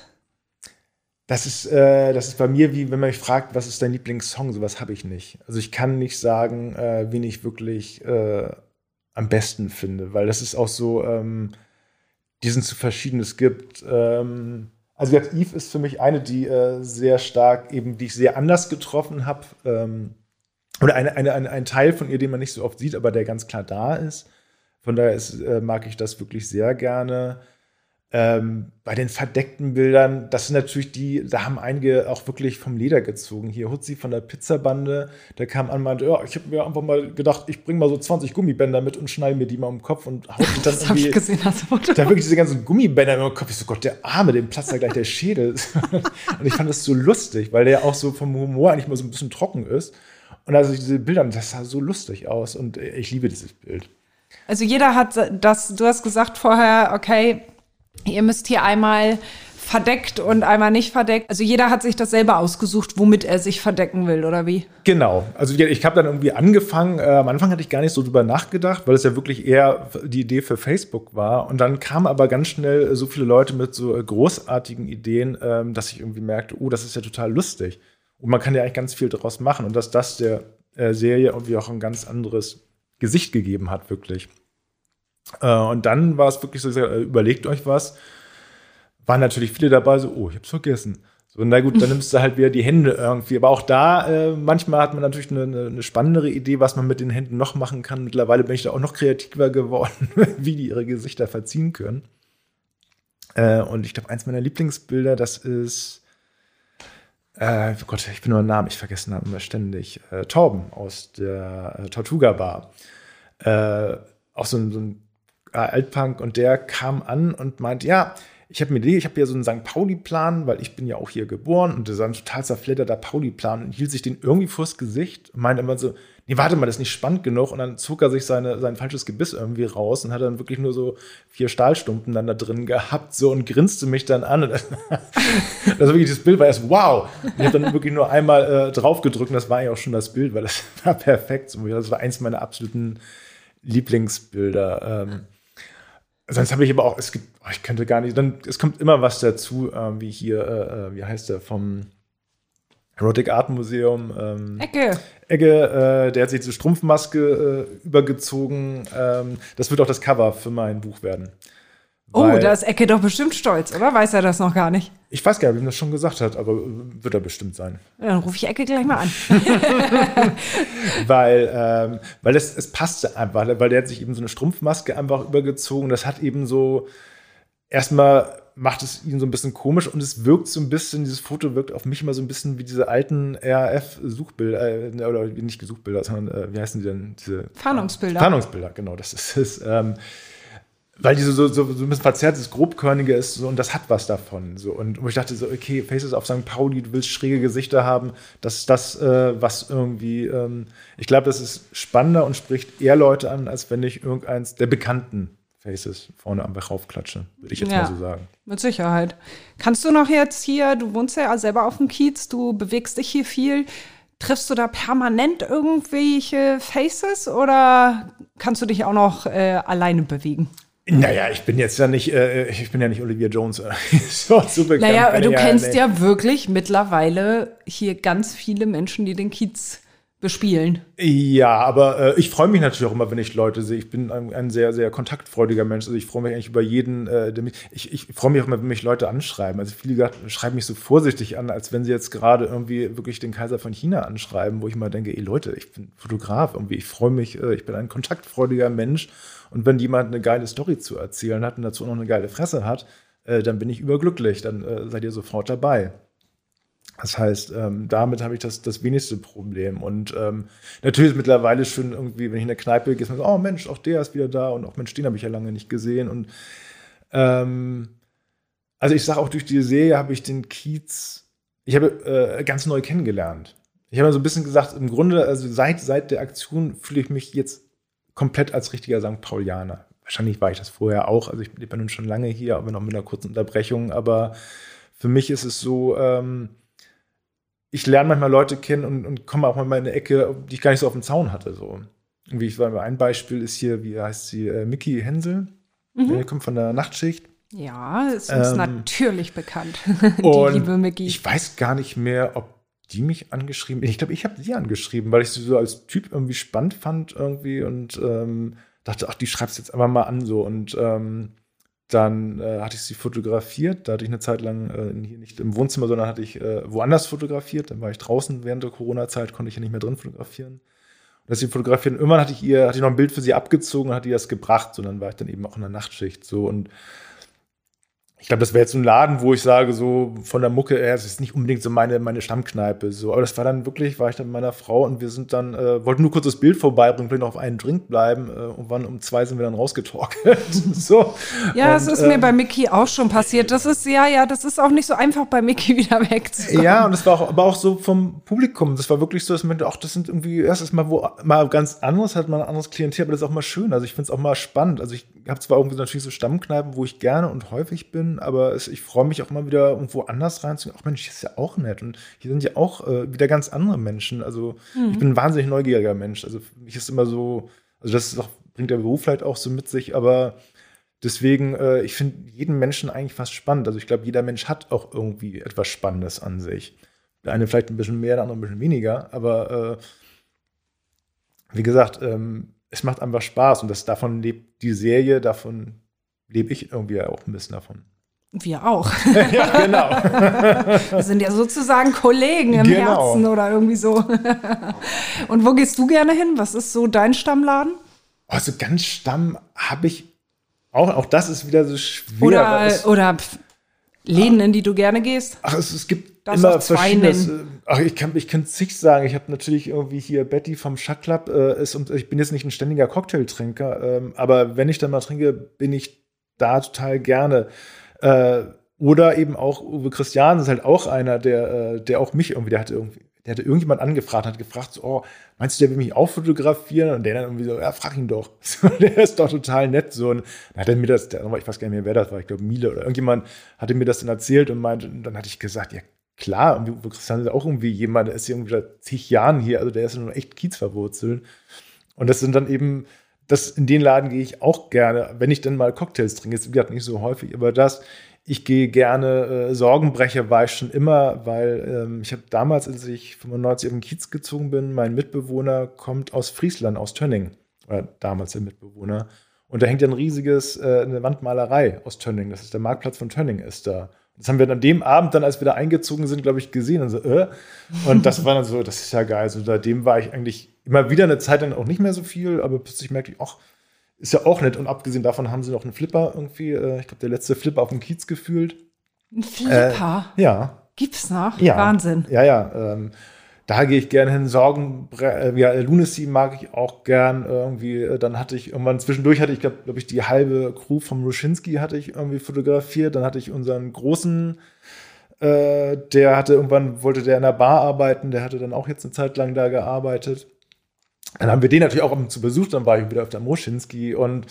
Das ist, äh, das ist bei mir wie, wenn man mich fragt, was ist dein Lieblingssong? Sowas habe ich nicht. Also ich kann nicht sagen, äh, wen ich wirklich äh, am besten finde, weil das ist auch so, ähm, die sind zu verschieden. Es gibt, ähm, also gesagt, Eve ist für mich eine, die äh, sehr stark eben, die ich sehr anders getroffen habe. Ähm, oder eine, eine, eine, ein Teil von ihr, den man nicht so oft sieht, aber der ganz klar da ist. Von daher ist, äh, mag ich das wirklich sehr gerne. Ähm, bei den verdeckten Bildern, das sind natürlich die, da haben einige auch wirklich vom Leder gezogen. Hier Hutzi von der Pizzabande, der kam an und meinte, ja, ich habe mir einfach mal gedacht, ich bringe mal so 20 Gummibänder mit und schneide mir die mal um den Kopf und haut mich dann Das habe ich irgendwie gesehen, das Foto. da wirklich diese ganzen Gummibänder im Kopf. Ich so, Gott, der Arme, dem platzt da gleich der Schädel. und ich fand das so lustig, weil der auch so vom Humor eigentlich mal so ein bisschen trocken ist. Und also diese Bilder, das sah so lustig aus und ich liebe dieses Bild. Also jeder hat das, du hast gesagt vorher, okay, ihr müsst hier einmal verdeckt und einmal nicht verdeckt. Also jeder hat sich das selber ausgesucht, womit er sich verdecken will, oder wie? Genau. Also ich habe dann irgendwie angefangen, äh, am Anfang hatte ich gar nicht so drüber nachgedacht, weil es ja wirklich eher die Idee für Facebook war. Und dann kamen aber ganz schnell so viele Leute mit so äh, großartigen Ideen, ähm, dass ich irgendwie merkte, oh, das ist ja total lustig. Und man kann ja eigentlich ganz viel daraus machen. Und dass das der äh, Serie irgendwie auch ein ganz anderes Gesicht gegeben hat, wirklich. Äh, und dann war es wirklich so, äh, überlegt euch was. Waren natürlich viele dabei, so, oh, ich hab's vergessen. So, na gut, dann nimmst du halt wieder die Hände irgendwie. Aber auch da, äh, manchmal hat man natürlich eine, eine, spannendere Idee, was man mit den Händen noch machen kann. Mittlerweile bin ich da auch noch kreativer geworden, wie die ihre Gesichter verziehen können. Äh, und ich glaube, eins meiner Lieblingsbilder, das ist, äh, oh Gott, ich bin nur ein Name, ich vergesse Namen immer ständig. Äh, Torben aus der Tortuga Bar. Auch so ein, so ein äh, Altpunk und der kam an und meinte, ja, ich habe Idee, ich habe hier so einen St. Pauli-Plan, weil ich bin ja auch hier geboren und das war ein total zerfledderter Pauli-Plan und hielt sich den irgendwie vors Gesicht und meinte immer so, nee, warte mal, das ist nicht spannend genug und dann zog er sich seine, sein falsches Gebiss irgendwie raus und hat dann wirklich nur so vier Stahlstumpen dann da drin gehabt so und grinste mich dann an das, das wirklich das Bild war erst wow. Ich habe dann wirklich nur einmal äh, drauf gedrückt und das war ja auch schon das Bild, weil das war perfekt. Das war eins meiner absoluten Lieblingsbilder. Ähm, Sonst habe ich aber auch, es gibt, oh, ich könnte gar nicht, dann, es kommt immer was dazu, äh, wie hier, äh, wie heißt der, vom Erotic Art Museum, ähm, Ecke. Egge, äh, der hat sich diese Strumpfmaske äh, übergezogen. Ähm, das wird auch das Cover für mein Buch werden. Oh, Weil- da ist Ecke doch bestimmt stolz, oder? Weiß er das noch gar nicht? Ich weiß gar nicht, ob ihm das schon gesagt hat, aber wird er bestimmt sein. Ja, Dann rufe ich Ecke gleich mal an. weil, ähm, weil es, es passte einfach, weil der hat sich eben so eine Strumpfmaske einfach übergezogen. Das hat eben so, erstmal macht es ihn so ein bisschen komisch und es wirkt so ein bisschen, dieses Foto wirkt auf mich immer so ein bisschen wie diese alten RAF-Suchbilder, äh, oder nicht Gesuchbilder, sondern äh, wie heißen die denn? Diese Fahndungsbilder. Fahndungsbilder, genau, das ist es. Ähm, weil diese so, so, so ein bisschen verzerrtes, grobkörnige ist so, und das hat was davon. So. Und wo ich dachte so, okay, Faces auf St. Pauli, du willst schräge Gesichter haben, das ist das, äh, was irgendwie, ähm, ich glaube, das ist spannender und spricht eher Leute an, als wenn ich irgendeins der bekannten Faces vorne einfach raufklatsche, würde ich jetzt ja, mal so sagen. Mit Sicherheit. Kannst du noch jetzt hier, du wohnst ja selber auf dem Kiez, du bewegst dich hier viel. Triffst du da permanent irgendwelche Faces oder kannst du dich auch noch äh, alleine bewegen? Naja, ich bin jetzt ja nicht, äh, ich bin ja nicht Olivia Jones. Äh, so, bekannt, naja, du ja, kennst nee. ja wirklich mittlerweile hier ganz viele Menschen, die den Kiez bespielen. Ja, aber äh, ich freue mich natürlich auch immer, wenn ich Leute sehe. Ich bin ein, ein sehr, sehr kontaktfreudiger Mensch. Also ich freue mich eigentlich über jeden, äh, der mich, ich, ich freue mich auch immer, wenn mich Leute anschreiben. Also viele schreiben mich so vorsichtig an, als wenn sie jetzt gerade irgendwie wirklich den Kaiser von China anschreiben, wo ich mal denke, ey Leute, ich bin Fotograf irgendwie. Ich freue mich, äh, ich bin ein kontaktfreudiger Mensch. Und wenn jemand eine geile Story zu erzählen hat und dazu noch eine geile Fresse hat, äh, dann bin ich überglücklich. Dann äh, seid ihr sofort dabei. Das heißt, ähm, damit habe ich das, das wenigste Problem. Und ähm, natürlich ist mittlerweile schon irgendwie, wenn ich in der Kneipe gehe, ist man so, oh Mensch, auch der ist wieder da und auch Mensch, den habe ich ja lange nicht gesehen. Und ähm, also ich sage auch durch die Serie habe ich den Kiez, ich habe äh, ganz neu kennengelernt. Ich habe so ein bisschen gesagt, im Grunde, also seit, seit der Aktion fühle ich mich jetzt komplett als richtiger St. Paulianer. Wahrscheinlich war ich das vorher auch. Also ich bin nun schon lange hier, aber noch mit einer kurzen Unterbrechung. Aber für mich ist es so, ähm, ich lerne manchmal Leute kennen und, und komme auch mal in eine Ecke, die ich gar nicht so auf dem Zaun hatte. So. Irgendwie, ich war, ein Beispiel ist hier, wie heißt sie, äh, Mickey Hensel. Mhm. Der kommt von der Nachtschicht. Ja, ist uns ähm, natürlich bekannt. die liebe Mickey. Ich weiß gar nicht mehr, ob die mich angeschrieben. Ich glaube, ich habe sie angeschrieben, weil ich sie so als Typ irgendwie spannend fand irgendwie und ähm, dachte, ach, die schreibst jetzt einfach mal an so und ähm, dann äh, hatte ich sie fotografiert. Da hatte ich eine Zeit lang äh, hier nicht im Wohnzimmer, sondern hatte ich äh, woanders fotografiert. Dann war ich draußen während der Corona-Zeit, konnte ich ja nicht mehr drin fotografieren. Und als sie fotografieren, irgendwann hatte ich ihr, hatte ich noch ein Bild für sie abgezogen und hatte ihr das gebracht. Und dann war ich dann eben auch in der Nachtschicht so und ich glaube, das wäre jetzt ein Laden, wo ich sage, so von der Mucke, her, es ist nicht unbedingt so meine, meine Stammkneipe. So. Aber das war dann wirklich, war ich dann mit meiner Frau und wir sind dann, äh, wollten nur kurz das Bild vorbeibringen, vielleicht noch auf einen Drink bleiben. Äh, und wann um zwei sind wir dann rausgetorkelt. so. Ja, das ist ähm, mir bei Mickey auch schon passiert. Das ist, ja, ja, das ist auch nicht so einfach bei Mickey wieder wegzukommen. Ja, und das war auch, aber auch so vom Publikum. Das war wirklich so, dass man, ach, das sind irgendwie, erstes Mal wo mal ganz anderes, hat man ein anderes Klientel, aber das ist auch mal schön. Also ich finde es auch mal spannend. Also ich habe zwar irgendwie natürlich so Stammkneipen, wo ich gerne und häufig bin, aber es, ich freue mich auch immer wieder irgendwo anders reinzugehen. Ach Mensch, hier ist ja auch nett und hier sind ja auch äh, wieder ganz andere Menschen. Also mhm. ich bin ein wahnsinnig neugieriger Mensch. Also für mich ist immer so, also das auch, bringt der Beruf vielleicht auch so mit sich, aber deswegen, äh, ich finde jeden Menschen eigentlich fast spannend. Also ich glaube, jeder Mensch hat auch irgendwie etwas Spannendes an sich. Der eine vielleicht ein bisschen mehr, der andere ein bisschen weniger, aber äh, wie gesagt, ähm, es macht einfach Spaß und das, davon lebt die Serie, davon lebe ich irgendwie auch ein bisschen davon. Wir auch. ja, genau. Wir sind ja sozusagen Kollegen im genau. Herzen oder irgendwie so. Und wo gehst du gerne hin? Was ist so dein Stammladen? Also ganz Stamm habe ich auch, auch das ist wieder so schwer. Oder, oder Läden, in die du gerne gehst? Ach, es, es gibt Darfst immer verschiedenes. Äh, ach, ich kann, ich kann zig sagen. Ich habe natürlich irgendwie hier Betty vom Shut Club äh, ist und ich bin jetzt nicht ein ständiger Cocktailtrinker, ähm, aber wenn ich dann mal trinke, bin ich da total gerne. Äh, oder eben auch Uwe Christian ist halt auch einer, der, äh, der auch mich irgendwie, der hatte irgendwie, der hatte irgendjemand angefragt, hat gefragt, so, oh, meinst du, der will mich auch fotografieren? Und der dann irgendwie so, ja, frag ihn doch. der ist doch total nett. So, und dann hat er mir das, der, ich weiß gar nicht mehr, wer das war, ich glaube Miele oder irgendjemand hatte mir das dann erzählt und meinte, und dann hatte ich gesagt, ja, klar, Christian ist auch irgendwie jemand, der ist irgendwie seit zig Jahren hier, also der ist nur echt Kiez verwurzelt. Und das sind dann eben, das, in den Laden gehe ich auch gerne, wenn ich dann mal Cocktails trinke. Ist wie nicht so häufig, aber das, ich gehe gerne, äh, Sorgenbrecher war ich schon immer, weil ähm, ich habe damals, als ich 95 auf den Kiez gezogen bin, mein Mitbewohner kommt aus Friesland, aus Tönning. Oder damals der Mitbewohner. Und da hängt ja ein riesiges, äh, eine Wandmalerei aus Tönning. Das ist der Marktplatz von Tönning ist da. Das haben wir an dem Abend dann, als wir da eingezogen sind, glaube ich, gesehen. Und, so, äh. und das war dann so, das ist ja geil. So, seitdem war ich eigentlich immer wieder eine Zeit lang auch nicht mehr so viel, aber plötzlich merkte ich, ach, ist ja auch nett. Und abgesehen davon haben sie noch einen Flipper irgendwie. Äh, ich glaube, der letzte Flipper auf dem Kiez gefühlt. Ein Flipper? Äh, ja. Gibt's noch? Ja. Wahnsinn. Ja, ja. Ähm, da gehe ich gerne hin. Sorgen, äh, ja, Lunacy mag ich auch gern irgendwie. Äh, dann hatte ich irgendwann zwischendurch hatte ich, glaube glaub ich, die halbe Crew vom Ruschinski hatte ich irgendwie fotografiert. Dann hatte ich unseren großen, äh, der hatte irgendwann, wollte der in der Bar arbeiten, der hatte dann auch jetzt eine Zeit lang da gearbeitet. Dann haben wir den natürlich auch zu Besuch, dann war ich wieder auf der Moschinski und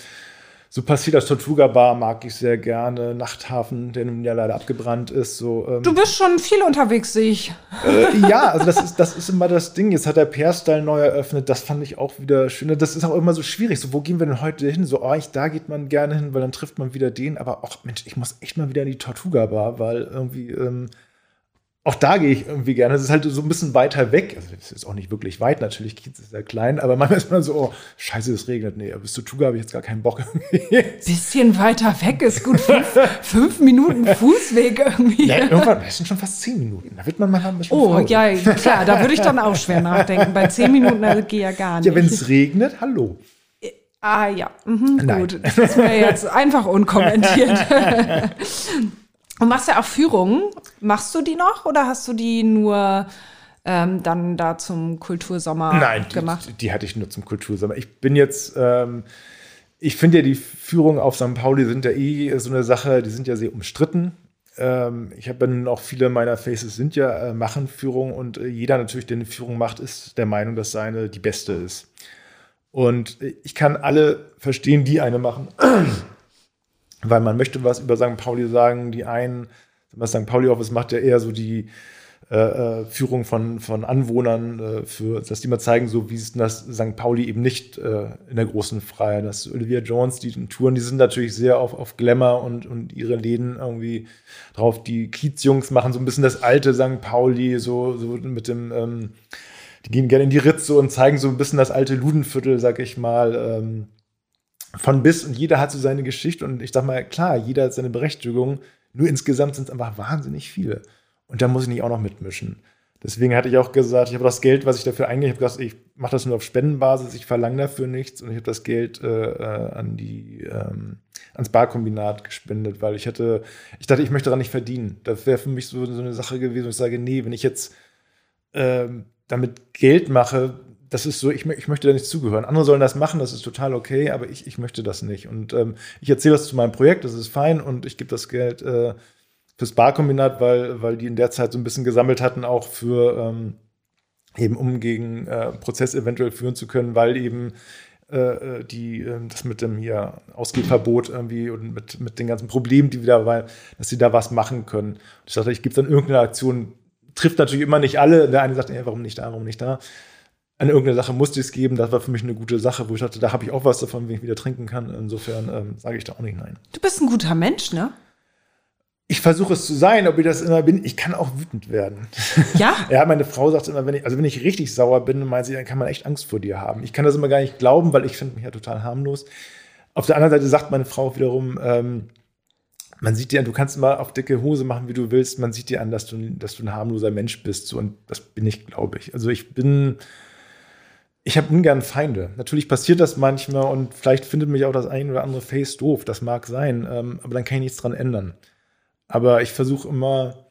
so passiert das Tortuga Bar mag ich sehr gerne. Nachthafen, der nun ja leider abgebrannt ist. So, ähm. Du bist schon viel unterwegs, sehe ich. Äh, ja, also das ist, das ist immer das Ding. Jetzt hat der Perstyle neu eröffnet. Das fand ich auch wieder schön. Das ist auch immer so schwierig. So, wo gehen wir denn heute hin? So, oh, ich, da geht man gerne hin, weil dann trifft man wieder den. Aber auch, Mensch, ich muss echt mal wieder in die Tortuga Bar, weil irgendwie. Ähm, auch da gehe ich irgendwie gerne. Es ist halt so ein bisschen weiter weg. Also, es ist auch nicht wirklich weit, natürlich. Kiez ist sehr klein, aber manchmal ist man so, oh, scheiße, es regnet. Nee, bis zu Tuga habe ich jetzt gar keinen Bock. bisschen weiter weg ist gut. Fünf, fünf Minuten Fußweg irgendwie. Ja, irgendwann, das sind schon fast zehn Minuten. Da wird man mal ein bisschen Oh, faul. ja, klar, da würde ich dann auch schwer nachdenken. Bei zehn Minuten also, gehe ja gar nicht. Ja, wenn es regnet, hallo. Ah ja, mhm, gut. Das wäre jetzt einfach unkommentiert. Und machst ja auch Führungen. Machst du die noch oder hast du die nur ähm, dann da zum Kultursommer Nein, gemacht? Die, die hatte ich nur zum Kultursommer. Ich bin jetzt, ähm, ich finde ja, die Führungen auf St. Pauli sind ja eh so eine Sache, die sind ja sehr umstritten. Ähm, ich habe dann auch viele meiner Faces sind ja äh, machen Führungen und äh, jeder natürlich, der eine Führung macht, ist der Meinung, dass seine die beste ist. Und äh, ich kann alle verstehen, die eine machen weil man möchte was über St. Pauli sagen. Die einen, was St. Pauli Office macht ja eher so die äh, äh, Führung von, von Anwohnern, äh, für, dass die mal zeigen, so wie ist das St. Pauli eben nicht äh, in der großen Freiheit. Das Olivia Jones, die Touren, die sind natürlich sehr auf, auf Glamour und, und ihre Läden irgendwie drauf. Die Kiezjungs machen so ein bisschen das alte St. Pauli, so, so mit dem, ähm, die gehen gerne in die Ritze und zeigen so ein bisschen das alte Ludenviertel, sag ich mal. Ähm, von bis und jeder hat so seine Geschichte und ich sag mal, klar, jeder hat seine Berechtigung, nur insgesamt sind es einfach wahnsinnig viele. Und da muss ich nicht auch noch mitmischen. Deswegen hatte ich auch gesagt, ich habe das Geld, was ich dafür eingehe, ich habe ich mache das nur auf Spendenbasis, ich verlange dafür nichts und ich habe das Geld äh, äh, an die, ähm, ans Barkombinat gespendet, weil ich hatte, ich dachte, ich möchte daran nicht verdienen. Das wäre für mich so, so eine Sache gewesen, wo ich sage, nee, wenn ich jetzt ähm, damit Geld mache, das ist so, ich, ich, möchte da nicht zugehören. Andere sollen das machen, das ist total okay, aber ich, ich möchte das nicht. Und ähm, ich erzähle das zu meinem Projekt, das ist fein und ich gebe das Geld äh, fürs Barkombinat, weil, weil die in der Zeit so ein bisschen gesammelt hatten, auch für ähm, eben um gegen äh, Prozess eventuell führen zu können, weil eben äh, äh die äh, das mit dem hier Ausgehverbot irgendwie und mit, mit den ganzen Problemen, die wieder waren, dass sie da was machen können. Und ich dachte, ich gebe dann irgendeine Aktion, trifft natürlich immer nicht alle. Der eine sagt, ey, warum nicht da, warum nicht da? An irgendeine Sache musste ich es geben. Das war für mich eine gute Sache, wo ich dachte, da habe ich auch was davon, wenn ich wieder trinken kann. Insofern ähm, sage ich da auch nicht nein. Du bist ein guter Mensch, ne? Ich versuche es zu sein, ob ich das immer bin. Ich kann auch wütend werden. Ja? ja, meine Frau sagt immer, wenn ich, also wenn ich richtig sauer bin, meint sie, dann kann man echt Angst vor dir haben. Ich kann das immer gar nicht glauben, weil ich finde mich ja total harmlos. Auf der anderen Seite sagt meine Frau wiederum, ähm, man sieht dir an, du kannst immer auf dicke Hose machen, wie du willst. Man sieht dir an, dass du, dass du ein harmloser Mensch bist. So, und das bin ich, glaube ich. Also ich bin, ich habe ungern Feinde. Natürlich passiert das manchmal und vielleicht findet mich auch das ein oder andere Face doof. Das mag sein, ähm, aber dann kann ich nichts dran ändern. Aber ich versuche immer,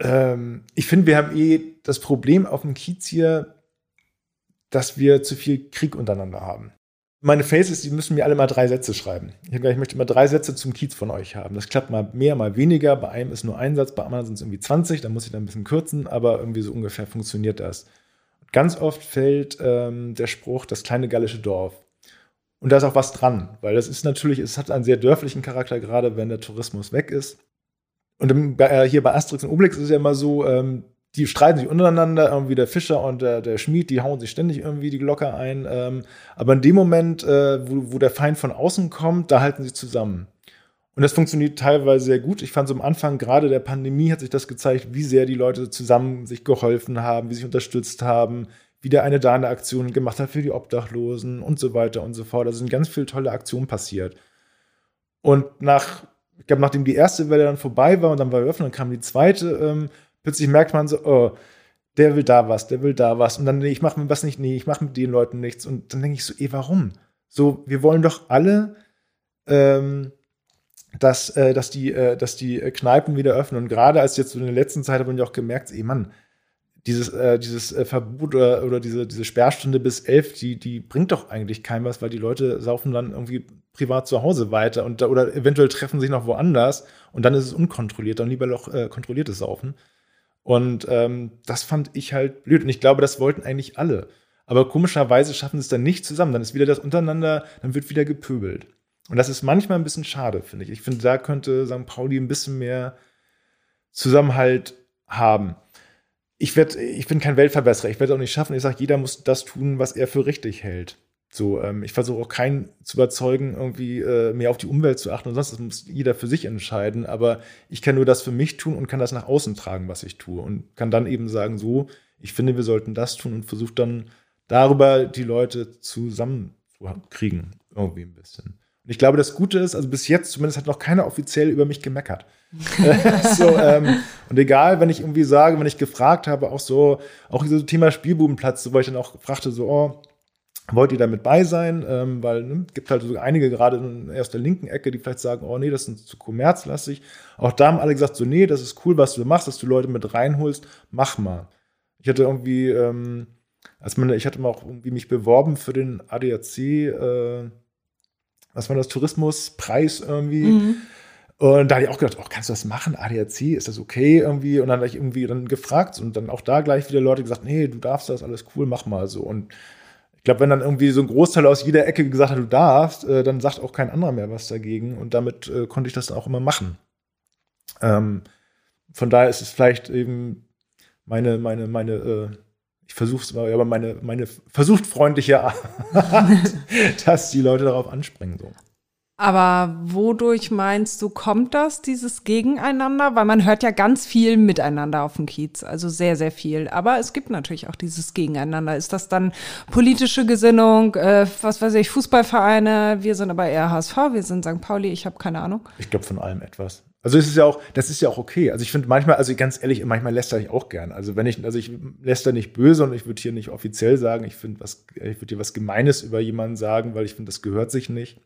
ähm, ich finde, wir haben eh das Problem auf dem Kiez hier, dass wir zu viel Krieg untereinander haben. Meine Faces, die müssen mir alle mal drei Sätze schreiben. Ich, hab, ich möchte mal drei Sätze zum Kiez von euch haben. Das klappt mal mehr, mal weniger. Bei einem ist nur ein Satz, bei anderen sind es irgendwie 20. Da muss ich dann ein bisschen kürzen, aber irgendwie so ungefähr funktioniert das ganz oft fällt ähm, der Spruch, das kleine gallische Dorf. Und da ist auch was dran, weil das ist natürlich, es hat einen sehr dörflichen Charakter, gerade wenn der Tourismus weg ist. Und im, äh, hier bei Asterix und Obelix ist es ja immer so, ähm, die streiten sich untereinander, irgendwie der Fischer und der, der Schmied, die hauen sich ständig irgendwie die Glocke ein. Ähm, aber in dem Moment, äh, wo, wo der Feind von außen kommt, da halten sie zusammen. Und das funktioniert teilweise sehr gut. Ich fand so am Anfang gerade der Pandemie hat sich das gezeigt, wie sehr die Leute zusammen sich geholfen haben, wie sich unterstützt haben, wie der eine da eine Aktion gemacht hat für die Obdachlosen und so weiter und so fort. Da sind ganz viele tolle Aktionen passiert. Und nach, ich glaube, nachdem die erste Welle dann vorbei war und dann war eröffnet, dann kam die zweite, ähm, plötzlich merkt man so, oh, der will da was, der will da was. Und dann, nee, ich mache mit was nicht, nee, ich mache mit den Leuten nichts. Und dann denke ich so, eh, warum? So, wir wollen doch alle ähm, dass, äh, dass, die, äh, dass die Kneipen wieder öffnen. Und gerade als jetzt so in der letzten Zeit man ja auch gemerkt, ey Mann, dieses, äh, dieses äh, Verbot oder, oder diese, diese Sperrstunde bis elf, die, die bringt doch eigentlich keinem was, weil die Leute saufen dann irgendwie privat zu Hause weiter und oder eventuell treffen sich noch woanders und dann ist es unkontrolliert, dann lieber noch äh, kontrolliertes Saufen. Und ähm, das fand ich halt blöd. Und ich glaube, das wollten eigentlich alle. Aber komischerweise schaffen sie es dann nicht zusammen. Dann ist wieder das untereinander, dann wird wieder gepöbelt. Und das ist manchmal ein bisschen schade, finde ich. Ich finde, da könnte St. Pauli ein bisschen mehr Zusammenhalt haben. Ich, werd, ich bin kein Weltverbesserer, ich werde auch nicht schaffen. Ich sage, jeder muss das tun, was er für richtig hält. So, ähm, ich versuche auch keinen zu überzeugen, irgendwie äh, mehr auf die Umwelt zu achten und sonst, das muss jeder für sich entscheiden. Aber ich kann nur das für mich tun und kann das nach außen tragen, was ich tue. Und kann dann eben sagen, so, ich finde, wir sollten das tun und versuche dann darüber die Leute zusammenzukriegen. Irgendwie ein bisschen. Und ich glaube, das Gute ist, also bis jetzt zumindest hat noch keiner offiziell über mich gemeckert. so, ähm, und egal, wenn ich irgendwie sage, wenn ich gefragt habe, auch so, auch dieses Thema Spielbubenplatz, wo ich dann auch fragte, so, oh, wollt ihr damit bei sein? Ähm, weil ne, gibt halt so einige gerade in erster linken Ecke, die vielleicht sagen, oh nee, das ist zu kommerzlastig. Auch da haben alle gesagt, so nee, das ist cool, was du machst, dass du Leute mit reinholst, mach mal. Ich hatte irgendwie, ähm, als man, ich hatte mal auch irgendwie mich beworben für den ADAC, äh, was war das, Tourismuspreis irgendwie. Mhm. Und da habe ich auch gedacht, oh, kannst du das machen? ADAC, ist das okay irgendwie? Und dann habe ich irgendwie dann gefragt und dann auch da gleich wieder Leute gesagt, nee, du darfst das, alles cool, mach mal so. Und ich glaube, wenn dann irgendwie so ein Großteil aus jeder Ecke gesagt hat, du darfst, äh, dann sagt auch kein anderer mehr was dagegen. Und damit äh, konnte ich das dann auch immer machen. Ähm, von daher ist es vielleicht eben meine, meine, meine äh, ich versuche es mal, aber meine, meine versucht freundliche Art, dass die Leute darauf anspringen. So. Aber wodurch meinst du, kommt das, dieses Gegeneinander? Weil man hört ja ganz viel miteinander auf dem Kiez, also sehr, sehr viel. Aber es gibt natürlich auch dieses Gegeneinander. Ist das dann politische Gesinnung, äh, was weiß ich, Fußballvereine? Wir sind aber eher HSV, wir sind St. Pauli, ich habe keine Ahnung. Ich glaube von allem etwas. Also es ist ja auch, das ist ja auch okay. Also ich finde manchmal, also ganz ehrlich, manchmal lästere ich auch gern. Also wenn ich, also ich lästere nicht böse und ich würde hier nicht offiziell sagen, ich finde was, ich würde hier was Gemeines über jemanden sagen, weil ich finde, das gehört sich nicht.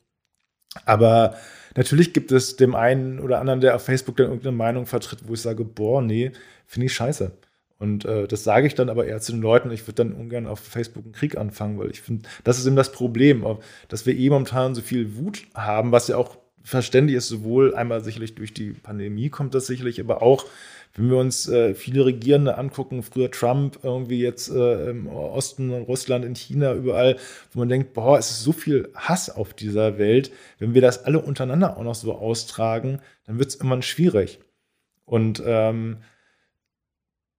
Aber natürlich gibt es dem einen oder anderen, der auf Facebook dann irgendeine Meinung vertritt, wo ich sage, boah, nee, finde ich scheiße. Und äh, das sage ich dann aber eher zu den Leuten. Ich würde dann ungern auf Facebook einen Krieg anfangen, weil ich finde, das ist eben das Problem, dass wir eh momentan so viel Wut haben, was ja auch verständlich ist, sowohl einmal sicherlich durch die Pandemie kommt das sicherlich, aber auch, wenn wir uns äh, viele Regierende angucken, früher Trump, irgendwie jetzt äh, im Osten, Russland, in China, überall, wo man denkt, boah, es ist so viel Hass auf dieser Welt. Wenn wir das alle untereinander auch noch so austragen, dann wird es immer schwierig. Und ähm,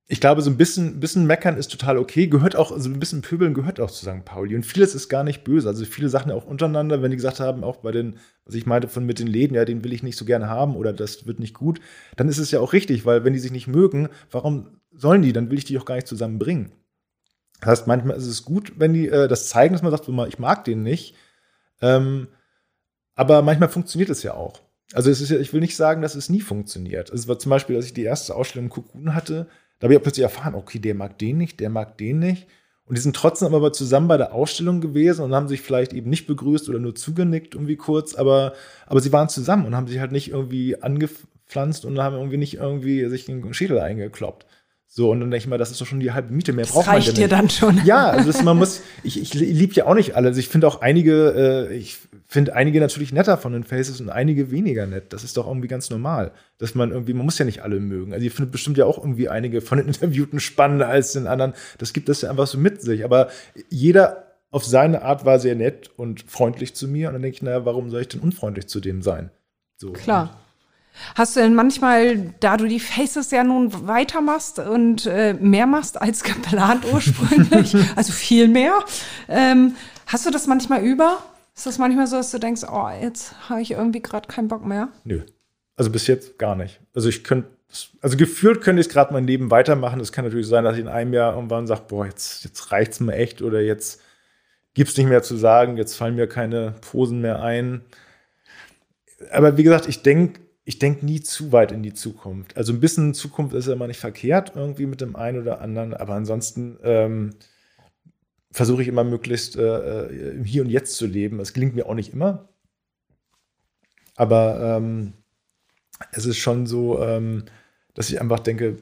ich glaube, so ein bisschen, bisschen meckern ist total okay. Gehört auch, also ein bisschen pöbeln gehört auch zu St. Pauli. Und vieles ist gar nicht böse. Also viele Sachen auch untereinander, wenn die gesagt haben, auch bei den, was ich meinte von mit den Läden, ja, den will ich nicht so gerne haben oder das wird nicht gut, dann ist es ja auch richtig, weil wenn die sich nicht mögen, warum sollen die? Dann will ich die auch gar nicht zusammenbringen. Das heißt, manchmal ist es gut, wenn die äh, das zeigen, dass man sagt, ich mag den nicht. Ähm, aber manchmal funktioniert es ja auch. Also es ist ja, ich will nicht sagen, dass es nie funktioniert. Es war zum Beispiel, als ich die erste Ausstellung Cocoon hatte, da habe ich plötzlich erfahren, okay, der mag den nicht, der mag den nicht. Und die sind trotzdem aber zusammen bei der Ausstellung gewesen und haben sich vielleicht eben nicht begrüßt oder nur zugenickt irgendwie kurz, aber, aber sie waren zusammen und haben sich halt nicht irgendwie angepflanzt und haben irgendwie nicht irgendwie sich den Schädel eingekloppt. So, und dann denke ich mal, das ist doch schon die halbe Miete, mehr das braucht man reicht dir dann schon. Ja, also das, man muss, ich, ich liebe ja auch nicht alle. Also ich finde auch einige, äh, ich finde einige natürlich netter von den Faces und einige weniger nett. Das ist doch irgendwie ganz normal. Dass man irgendwie, man muss ja nicht alle mögen. Also ich finde bestimmt ja auch irgendwie einige von den Interviewten spannender als den anderen. Das gibt das ja einfach so mit sich. Aber jeder auf seine Art war sehr nett und freundlich zu mir. Und dann denke ich, naja, warum soll ich denn unfreundlich zu dem sein? So. Klar. Hast du denn manchmal, da du die Faces ja nun weitermachst und äh, mehr machst als geplant ursprünglich, also viel mehr, ähm, hast du das manchmal über? Ist das manchmal so, dass du denkst, oh, jetzt habe ich irgendwie gerade keinen Bock mehr? Nö. Also bis jetzt gar nicht. Also ich könnte, also gefühlt könnte ich gerade mein Leben weitermachen. Es kann natürlich sein, dass ich in einem Jahr irgendwann sage, boah, jetzt, jetzt reicht es mir echt oder jetzt gibt es nicht mehr zu sagen, jetzt fallen mir keine Posen mehr ein. Aber wie gesagt, ich denke ich denke nie zu weit in die Zukunft. Also ein bisschen Zukunft ist ja immer nicht verkehrt, irgendwie mit dem einen oder anderen, aber ansonsten ähm, versuche ich immer möglichst äh, im äh, Hier und Jetzt zu leben. Es gelingt mir auch nicht immer. Aber ähm, es ist schon so, ähm, dass ich einfach denke,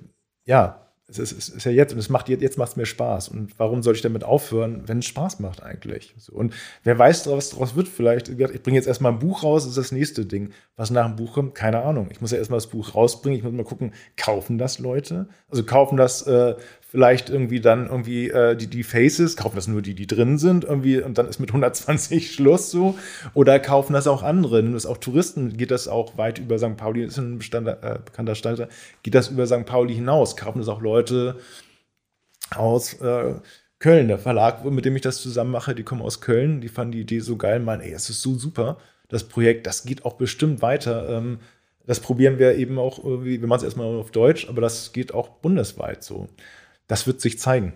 ja, es ist, es ist ja jetzt und es macht jetzt macht es mir Spaß. Und warum soll ich damit aufhören, wenn es Spaß macht eigentlich? So, und wer weiß, was daraus wird vielleicht. Ich bringe jetzt erstmal ein Buch raus, ist das nächste Ding. Was nach dem Buch kommt, keine Ahnung. Ich muss ja erstmal das Buch rausbringen. Ich muss mal gucken, kaufen das Leute? Also kaufen das äh, vielleicht irgendwie dann irgendwie äh, die, die Faces, kaufen das nur die, die drin sind, irgendwie, und dann ist mit 120 Schluss so. Oder kaufen das auch andere. Nimm das auch Touristen, geht das auch weit über St. Pauli, ist ein Bestand, äh, bekannter Stalter, geht das über St. Pauli hinaus. Kaufen das auch Leute aus äh, Köln. Der Verlag, mit dem ich das zusammen mache, die kommen aus Köln, die fanden die Idee so geil, meinen, ey, es ist so super, das Projekt, das geht auch bestimmt weiter. Ähm, das probieren wir eben auch wir machen es erstmal auf Deutsch, aber das geht auch bundesweit so das wird sich zeigen.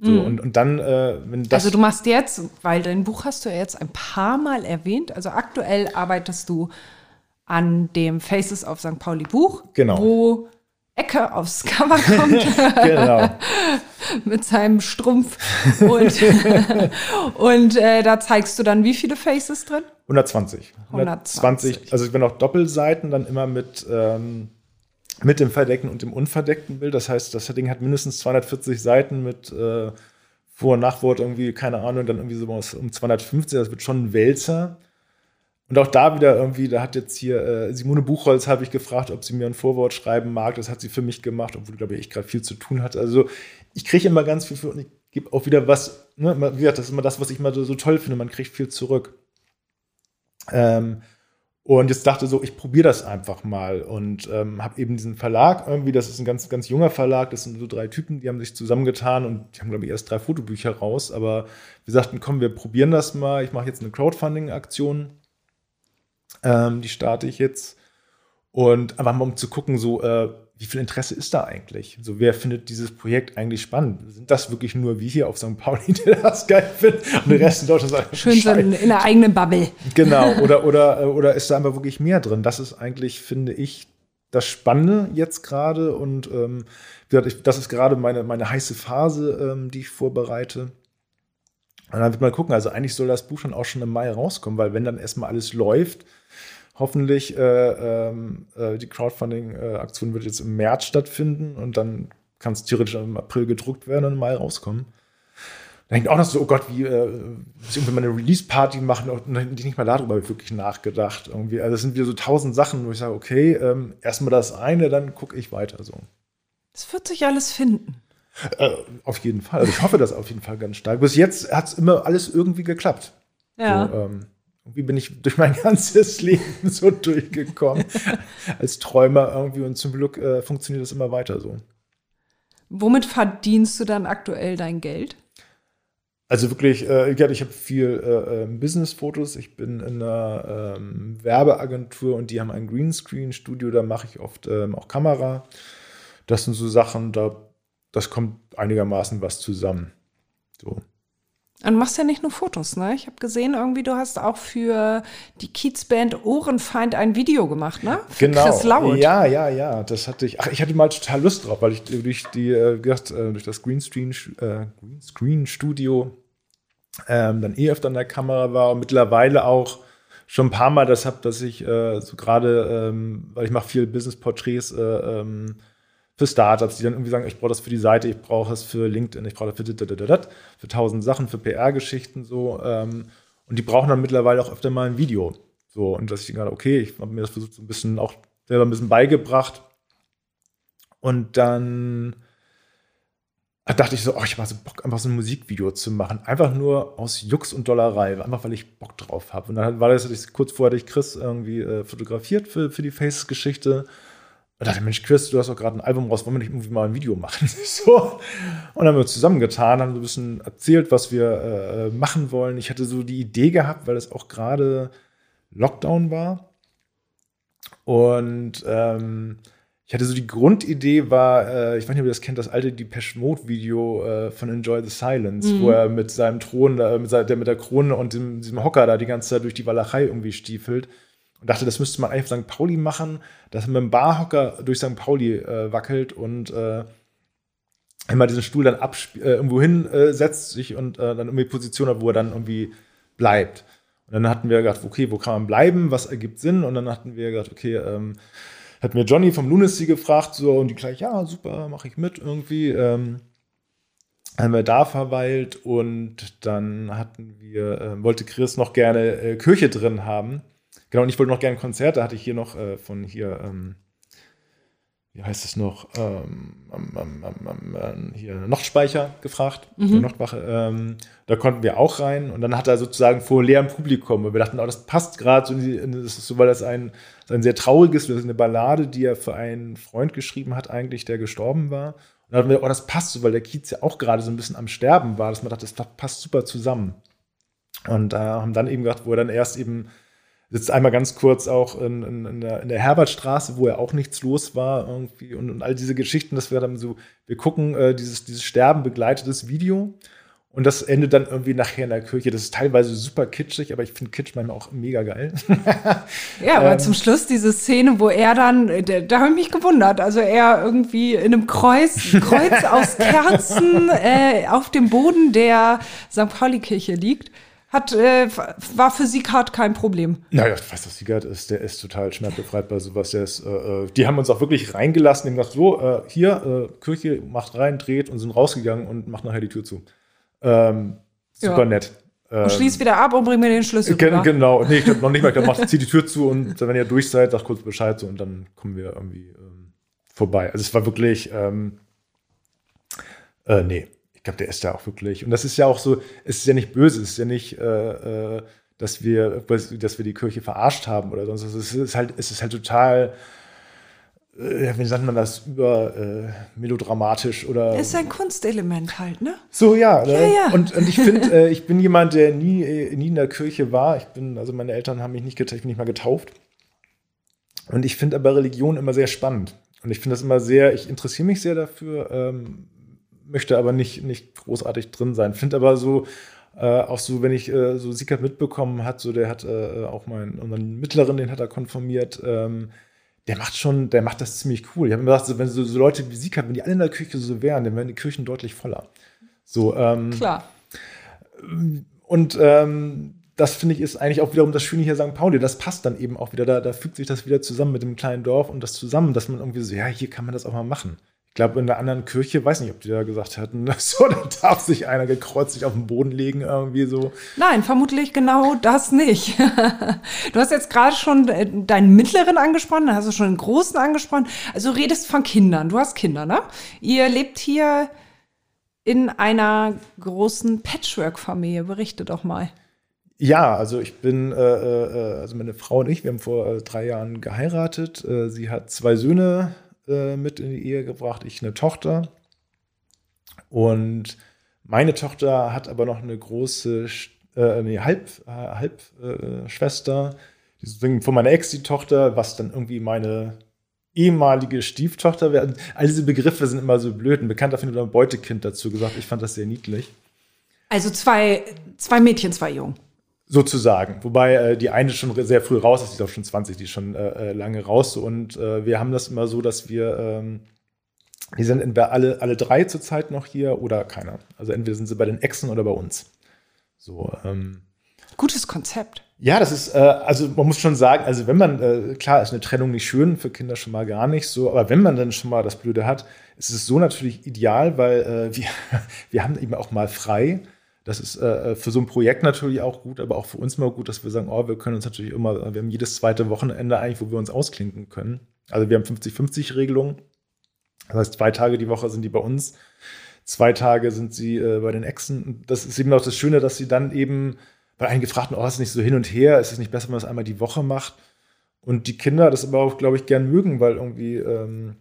So, mhm. und, und dann, äh, wenn das. Also, du machst jetzt, weil dein Buch hast du ja jetzt ein paar Mal erwähnt. Also, aktuell arbeitest du an dem Faces of St. Pauli Buch, genau. wo Ecke aufs Cover kommt. genau. mit seinem Strumpf. Und, und äh, da zeigst du dann wie viele Faces drin? 120. 120. 120. Also, ich bin auch Doppelseiten dann immer mit. Ähm, mit dem verdeckten und dem unverdeckten Bild. Das heißt, das Ding hat mindestens 240 Seiten mit äh, Vor- und Nachwort irgendwie, keine Ahnung, dann irgendwie so um 250. Das wird schon ein Wälzer. Und auch da wieder irgendwie, da hat jetzt hier äh, Simone Buchholz, habe ich gefragt, ob sie mir ein Vorwort schreiben mag. Das hat sie für mich gemacht, obwohl, glaube ich, gerade viel zu tun hatte. Also ich kriege immer ganz viel für und ich gebe auch wieder was, ne, wie gesagt, das ist immer das, was ich mal so, so toll finde. Man kriegt viel zurück. Ähm, und jetzt dachte so, ich probiere das einfach mal und ähm, habe eben diesen Verlag irgendwie, das ist ein ganz, ganz junger Verlag, das sind so drei Typen, die haben sich zusammengetan und die haben, glaube ich, erst drei Fotobücher raus, aber wir sagten, komm, wir probieren das mal. Ich mache jetzt eine Crowdfunding-Aktion, ähm, die starte ich jetzt. Und einfach mal um zu gucken, so, äh, wie viel Interesse ist da eigentlich? So, wer findet dieses Projekt eigentlich spannend? Sind das wirklich nur wir hier auf St. Pauli, die das geil finden? Und der Rest in Deutschland sagt, Schön so in, in der eigenen Bubble. Genau, oder, oder, äh, oder ist da einfach wirklich mehr drin? Das ist eigentlich, finde ich, das Spannende jetzt gerade. Und ähm, das ist gerade meine, meine heiße Phase, ähm, die ich vorbereite. Und dann wird man gucken, also eigentlich soll das Buch schon auch schon im Mai rauskommen, weil wenn dann erstmal alles läuft, hoffentlich, äh, ähm, äh, die Crowdfunding-Aktion wird jetzt im März stattfinden und dann kann es theoretisch im April gedruckt werden und im Mai rauskommen. Da denkt auch noch so, oh Gott, wie äh, irgendwie mal eine Release-Party machen und nicht mal darüber wirklich nachgedacht. Irgendwie. Also das sind wieder so tausend Sachen, wo ich sage, okay, ähm, erstmal das eine, dann gucke ich weiter so. Es wird sich alles finden. Äh, auf jeden Fall. Also ich hoffe das auf jeden Fall ganz stark. Bis jetzt hat es immer alles irgendwie geklappt. Ja. So, ähm, irgendwie bin ich durch mein ganzes Leben so durchgekommen als Träumer irgendwie und zum Glück äh, funktioniert das immer weiter so. Womit verdienst du dann aktuell dein Geld? Also wirklich, äh, ich habe viel äh, ähm, Business-Fotos. Ich bin in einer ähm, Werbeagentur und die haben ein Greenscreen-Studio, da mache ich oft ähm, auch Kamera. Das sind so Sachen, da das kommt einigermaßen was zusammen. So. Und du machst ja nicht nur Fotos, ne? Ich habe gesehen, irgendwie, du hast auch für die Kiezband Ohrenfeind ein Video gemacht, ne? Für genau. Chris Laut. Ja, ja, ja. Das hatte ich. Ach, ich hatte mal total Lust drauf, weil ich durch die, äh, gedacht, äh, durch das Greenscreen, äh, Greenscreen Studio ähm, dann eh öfter an der Kamera war und mittlerweile auch schon ein paar Mal das habe, dass ich äh, so gerade, ähm, weil ich mache viel Business-Porträts, äh, ähm, für Startups, die dann irgendwie sagen, ich brauche das für die Seite, ich brauche es für LinkedIn, ich brauche das für, für tausend Sachen, für PR-Geschichten so. Ähm, und die brauchen dann mittlerweile auch öfter mal ein Video. So, und dass ich gerade, okay, ich habe mir das versucht, so ein bisschen auch selber ein bisschen beigebracht. Und dann dachte ich so, oh, ich habe so Bock, einfach so ein Musikvideo zu machen. Einfach nur aus Jux und Dollerei, einfach weil ich Bock drauf habe. Und dann war das, kurz vorher hatte ich Chris irgendwie äh, fotografiert für, für die Faces-Geschichte. Und dachte, Mensch, Chris, du hast doch gerade ein Album raus, wollen wir nicht irgendwie mal ein Video machen? so. Und dann haben wir zusammengetan, haben so ein bisschen erzählt, was wir äh, machen wollen. Ich hatte so die Idee gehabt, weil es auch gerade Lockdown war. Und ähm, ich hatte so die Grundidee war, äh, ich weiß nicht, ob ihr das kennt, das alte Depeche Mode Video äh, von Enjoy the Silence, mhm. wo er mit seinem Thron, äh, mit, der, mit der Krone und dem, diesem Hocker da die ganze Zeit durch die Walachei irgendwie stiefelt und dachte, das müsste man eigentlich auf St. Pauli machen, dass man mit dem Barhocker durch St. Pauli äh, wackelt und äh, immer diesen Stuhl dann äh, irgendwo hinsetzt sich und äh, dann irgendwie Position hat, wo er dann irgendwie bleibt. Und dann hatten wir gedacht, okay, wo kann man bleiben? Was ergibt Sinn? Und dann hatten wir gedacht, okay, ähm, hat mir Johnny vom Lunacy gefragt, so, und die gleich, ja, super, mache ich mit irgendwie. Ähm, haben wir da verweilt und dann hatten wir, äh, wollte Chris noch gerne äh, Kirche drin haben. Genau, und ich wollte noch gerne ein Konzert, da hatte ich hier noch äh, von hier, ähm, wie heißt es noch, ähm, hier Nochtspeicher gefragt, mhm. Nochtwache. Ähm, da konnten wir auch rein und dann hat er sozusagen vor leerem Publikum, weil wir dachten, oh, das passt gerade so, das ist so, weil das ein, ein sehr trauriges, das ist eine Ballade, die er für einen Freund geschrieben hat, eigentlich, der gestorben war. Und dann hatten wir, oh, das passt so, weil der Kiez ja auch gerade so ein bisschen am Sterben war, dass man dachte, das passt super zusammen. Und äh, haben dann eben gedacht, wo er dann erst eben sitzt einmal ganz kurz auch in, in, in, der, in der Herbertstraße, wo ja auch nichts los war irgendwie und, und all diese Geschichten, dass wir dann so, wir gucken äh, dieses, dieses Sterben begleitetes Video und das endet dann irgendwie nachher in der Kirche. Das ist teilweise super kitschig, aber ich finde Kitsch manchmal auch mega geil. ja, aber ähm, zum Schluss diese Szene, wo er dann, da, da habe ich mich gewundert, also er irgendwie in einem Kreuz, Kreuz aus Kerzen äh, auf dem Boden der St. Pauli-Kirche liegt hat, äh, war für Sieghart kein Problem. Naja, ich weiß, was Sieghart ist. Der ist total schmerzbefreit bei sowas. Der ist, äh, äh, die haben uns auch wirklich reingelassen. Die haben gesagt, so, äh, hier, äh, Kirche, macht rein, dreht und sind rausgegangen und macht nachher die Tür zu. Ähm, super ja. nett. Und schließt wieder ab und bringt mir den Schlüssel. Gen genau, nee, ich glaube noch nicht mal. Ich zieht die Tür zu und wenn ihr durch seid, sagt kurz Bescheid so, und dann kommen wir irgendwie ähm, vorbei. Also es war wirklich, ähm, äh, nee, glaube, der ist ja auch wirklich. Und das ist ja auch so, es ist ja nicht böse, es ist ja nicht, äh, äh dass wir, dass wir die Kirche verarscht haben oder sonst was. Es ist halt, es ist halt total, äh, wie sagt man das, über äh, melodramatisch oder. Es ist ein Kunstelement halt, ne? So, ja. Ja, ja. Und, und ich finde, äh, ich bin jemand, der nie, äh, nie in der Kirche war. Ich bin, also meine Eltern haben mich nicht getauft, ich bin nicht mal getauft. Und ich finde aber Religion immer sehr spannend. Und ich finde das immer sehr, ich interessiere mich sehr dafür, ähm, möchte aber nicht, nicht großartig drin sein. Finde aber so, äh, auch so, wenn ich äh, so Sickert mitbekommen hat, so der hat äh, auch meinen unseren Mittleren, den hat er konformiert, ähm, der macht schon, der macht das ziemlich cool. Ich habe mir gedacht, so, wenn so, so Leute wie Sickert, wenn die alle in der Küche so wären, dann wären die Kirchen deutlich voller. So, ähm, Klar. Und ähm, das finde ich ist eigentlich auch wiederum das Schöne hier St. Pauli. Das passt dann eben auch wieder. Da, da fügt sich das wieder zusammen mit dem kleinen Dorf und das zusammen, dass man irgendwie so, ja, hier kann man das auch mal machen. Ich glaube, in der anderen Kirche, weiß nicht, ob die da gesagt hätten, so, da darf sich einer gekreuzigt auf den Boden legen, irgendwie so. Nein, vermutlich genau das nicht. du hast jetzt gerade schon äh, deinen Mittleren angesprochen, dann hast du schon den Großen angesprochen. Also du redest von Kindern. Du hast Kinder, ne? Ihr lebt hier in einer großen Patchwork-Familie. Berichte doch mal. Ja, also ich bin, äh, äh, also meine Frau und ich, wir haben vor äh, drei Jahren geheiratet. Äh, sie hat zwei Söhne, äh, mit in die Ehe gebracht, ich eine Tochter. Und meine Tochter hat aber noch eine große, äh, nee, Halb, äh, Halbschwester, äh, die von meiner Ex die Tochter, was dann irgendwie meine ehemalige Stieftochter wäre. All diese Begriffe sind immer so blöd. Ein Bekannter findet ein Beutekind dazu gesagt. Ich fand das sehr niedlich. Also zwei, zwei Mädchen, zwei Jungen. Sozusagen. Wobei äh, die eine schon sehr früh raus ist, die ist auch schon 20, die ist schon äh, lange raus. Und äh, wir haben das immer so, dass wir, ähm, die sind entweder alle, alle drei zurzeit noch hier oder keiner. Also entweder sind sie bei den Exen oder bei uns. So, ähm, Gutes Konzept. Ja, das ist, äh, also man muss schon sagen, also wenn man, äh, klar ist eine Trennung nicht schön, für Kinder schon mal gar nicht so, aber wenn man dann schon mal das Blöde hat, ist es so natürlich ideal, weil äh, wir, wir haben eben auch mal frei. Das ist äh, äh, für so ein Projekt natürlich auch gut, aber auch für uns mal gut, dass wir sagen, oh, wir können uns natürlich immer, wir haben jedes zweite Wochenende eigentlich, wo wir uns ausklinken können. Also wir haben 50-50-Regelungen. Das heißt, zwei Tage die Woche sind die bei uns, zwei Tage sind sie äh, bei den Exen. Das ist eben auch das Schöne, dass sie dann eben bei einen gefragten, oh, ist nicht so hin und her, ist es nicht besser, wenn man das einmal die Woche macht? Und die Kinder das aber auch, glaube ich, gern mögen, weil irgendwie ähm,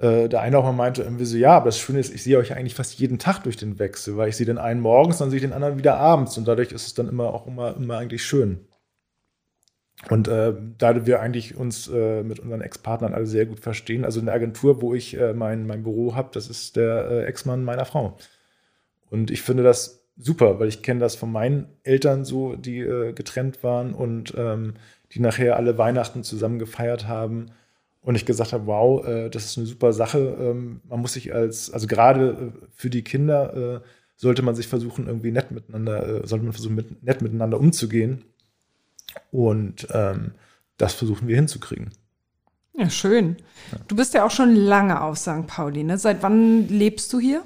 äh, der eine auch mal meinte irgendwie so, ja, aber das Schöne ist, ich sehe euch eigentlich fast jeden Tag durch den Wechsel, weil ich sehe den einen morgens, dann sehe ich den anderen wieder abends und dadurch ist es dann immer auch immer, immer eigentlich schön. Und äh, da wir eigentlich uns äh, mit unseren Ex-Partnern alle sehr gut verstehen, also in der Agentur, wo ich äh, mein, mein Büro habe, das ist der äh, Ex-Mann meiner Frau. Und ich finde das super, weil ich kenne das von meinen Eltern so, die äh, getrennt waren und ähm, die nachher alle Weihnachten zusammen gefeiert haben. Und ich gesagt habe, wow, äh, das ist eine super Sache. Ähm, man muss sich als, also gerade äh, für die Kinder äh, sollte man sich versuchen, irgendwie nett miteinander, äh, sollte man versuchen, mit, nett miteinander umzugehen. Und ähm, das versuchen wir hinzukriegen. Ja, schön. Ja. Du bist ja auch schon lange auf St. Pauli, ne? Seit wann lebst du hier?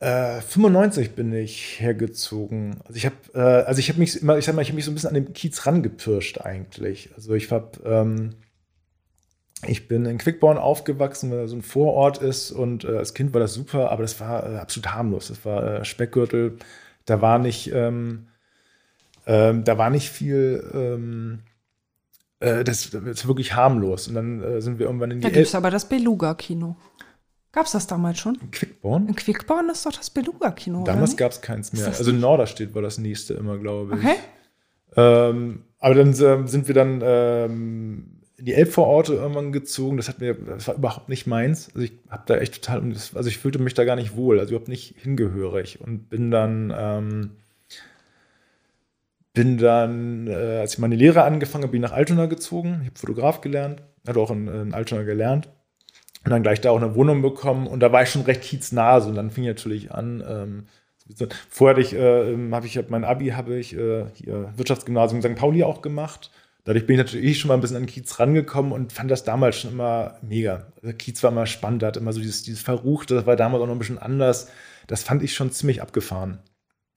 Äh, 95 bin ich hergezogen. Also ich habe, äh, also ich habe mich immer, ich sag mal, ich habe mich so ein bisschen an den Kiez rangepirscht eigentlich. Also ich habe ähm, ich bin in Quickborn aufgewachsen, weil er so ein Vorort ist und äh, als Kind war das super, aber das war äh, absolut harmlos. Das war äh, Speckgürtel. Da war nicht, ähm, ähm, da war nicht viel. Ähm, äh, das, das, ist wirklich harmlos. Und dann äh, sind wir irgendwann in die. Da gibt es aber das Beluga-Kino. Gab es das damals schon? In Quickborn? In Quickborn ist doch das Beluga-Kino. Damals gab es keins mehr. Also in Norderstedt war das nächste immer, glaube ich. Okay. Ähm, aber dann ähm, sind wir dann ähm, in die Elbvororte irgendwann gezogen. Das hat mir, das war überhaupt nicht meins. Also ich habe da echt total, also ich fühlte mich da gar nicht wohl, also überhaupt nicht hingehörig und bin dann, ähm, bin dann, äh, als ich meine Lehre angefangen habe, bin ich nach Altona gezogen. Ich habe Fotograf gelernt, hatte auch in, in Altona gelernt und dann gleich da auch eine Wohnung bekommen und da war ich schon recht kieznah. So, und dann fing ich natürlich an. Ähm, Vorher ich, äh, habe ich mein Abi habe ich äh, hier Wirtschaftsgymnasium St. Pauli auch gemacht dadurch bin ich natürlich schon mal ein bisschen an Kiez rangekommen und fand das damals schon immer mega. Also Kiez war immer spannend, da hat immer so dieses, dieses Verruchte, das war damals auch noch ein bisschen anders. Das fand ich schon ziemlich abgefahren.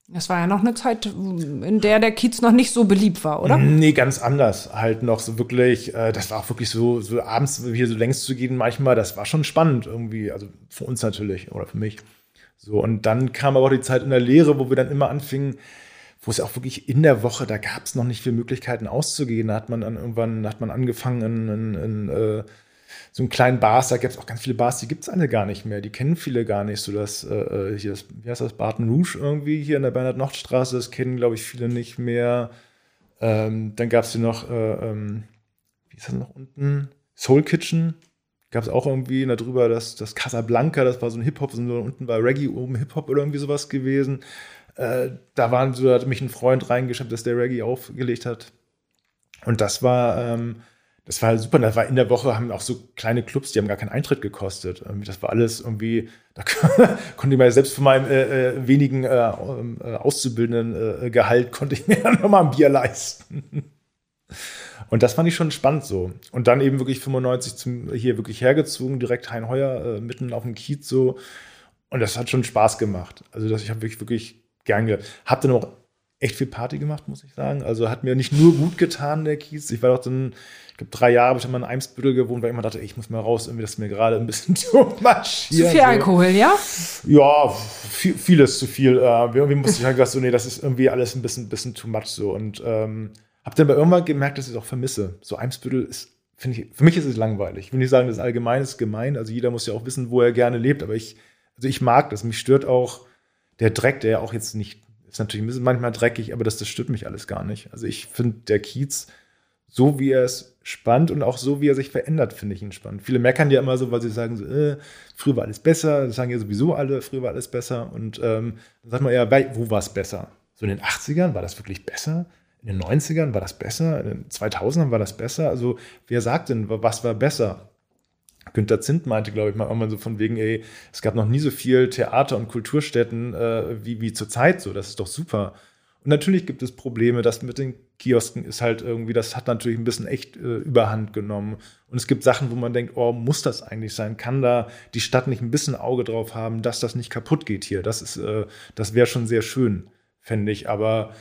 Das war ja noch eine Zeit, in der der Kiez noch nicht so beliebt war, oder? Nee, ganz anders. Halt noch so wirklich, äh, das war auch wirklich so, so abends hier so längst zu gehen manchmal, das war schon spannend irgendwie. Also für uns natürlich oder für mich. So, und dann kam aber auch die Zeit in der Lehre, wo wir dann immer anfingen, wo es auch wirklich in der Woche, da gab es noch nicht viele Möglichkeiten auszugehen. Da hat man dann irgendwann, hat man angefangen in, in, in äh, so einen kleinen Bars, da gibt es auch ganz viele Bars, die gibt es alle gar nicht mehr. Die kennen viele gar nicht. So das, äh, äh, hier das, wie heißt das, Barton Rouge irgendwie hier in der Bernhard-Nocht-Straße, das kennen, glaube ich, viele nicht mehr. Ähm, dann gab es hier noch, äh, ähm, wie ist das noch unten? Soul Kitchen. Gab es auch irgendwie darüber, das, das Casablanca, das war so ein Hip-Hop, so unten war Reggae, oben Hip-Hop oder irgendwie sowas gewesen. Äh, da waren so, hat mich ein Freund reingeschafft, dass der Reggae aufgelegt hat. Und das war, ähm, das war super. Das war in der Woche, haben auch so kleine Clubs, die haben gar keinen Eintritt gekostet. Das war alles irgendwie, da konnte ich mir selbst von meinem äh, äh, wenigen äh, äh auszubildenden äh, Gehalt, konnte ich mir dann nochmal ein Bier leisten. Und das fand ich schon spannend so. Und dann eben wirklich 95 zum, hier wirklich hergezogen, direkt Heinheuer, mitten auf dem Kiez so. Und das hat schon Spaß gemacht. Also das, ich habe wirklich, wirklich gern ge Hab dann auch echt viel Party gemacht, muss ich sagen. Also hat mir nicht nur gut getan, der Kiez. Ich war doch dann, ich glaube, drei Jahre habe ich mal in Eimsbüttel gewohnt, weil ich immer dachte, ich muss mal raus, irgendwie, das ist mir gerade ein bisschen zu marschieren. Zu viel Alkohol, ja? Ja, viel, vieles zu viel. Äh, irgendwie musste ich halt gesagt, so, nee, das ist irgendwie alles ein bisschen, bisschen too much so. Und ähm, habe dann aber irgendwann gemerkt, dass ich es auch vermisse. So Eimsbüttel ist, finde ich, für mich ist es langweilig. Ich will nicht sagen, das Allgemeine ist gemein. Also jeder muss ja auch wissen, wo er gerne lebt. Aber ich, also ich mag das. Mich stört auch, der Dreck, der ja auch jetzt nicht, ist natürlich manchmal dreckig, aber das, das stört mich alles gar nicht. Also ich finde der Kiez, so wie er es spannend und auch so wie er sich verändert, finde ich ihn spannend. Viele meckern ja immer so, weil sie sagen, so, äh, früher war alles besser, das sagen ja sowieso alle, früher war alles besser. Und ähm, dann sagt man ja, wo war es besser? So in den 80ern war das wirklich besser? In den 90ern war das besser? In den 2000ern war das besser? Also wer sagt denn, was war besser? Günter Zint meinte, glaube ich, mal irgendwann so von wegen, ey, es gab noch nie so viel Theater und Kulturstätten äh, wie, wie zur Zeit so, das ist doch super. Und natürlich gibt es Probleme, das mit den Kiosken ist halt irgendwie, das hat natürlich ein bisschen echt äh, überhand genommen. Und es gibt Sachen, wo man denkt, oh, muss das eigentlich sein? Kann da die Stadt nicht ein bisschen Auge drauf haben, dass das nicht kaputt geht hier? Das ist, äh, das wäre schon sehr schön, fände ich. Aber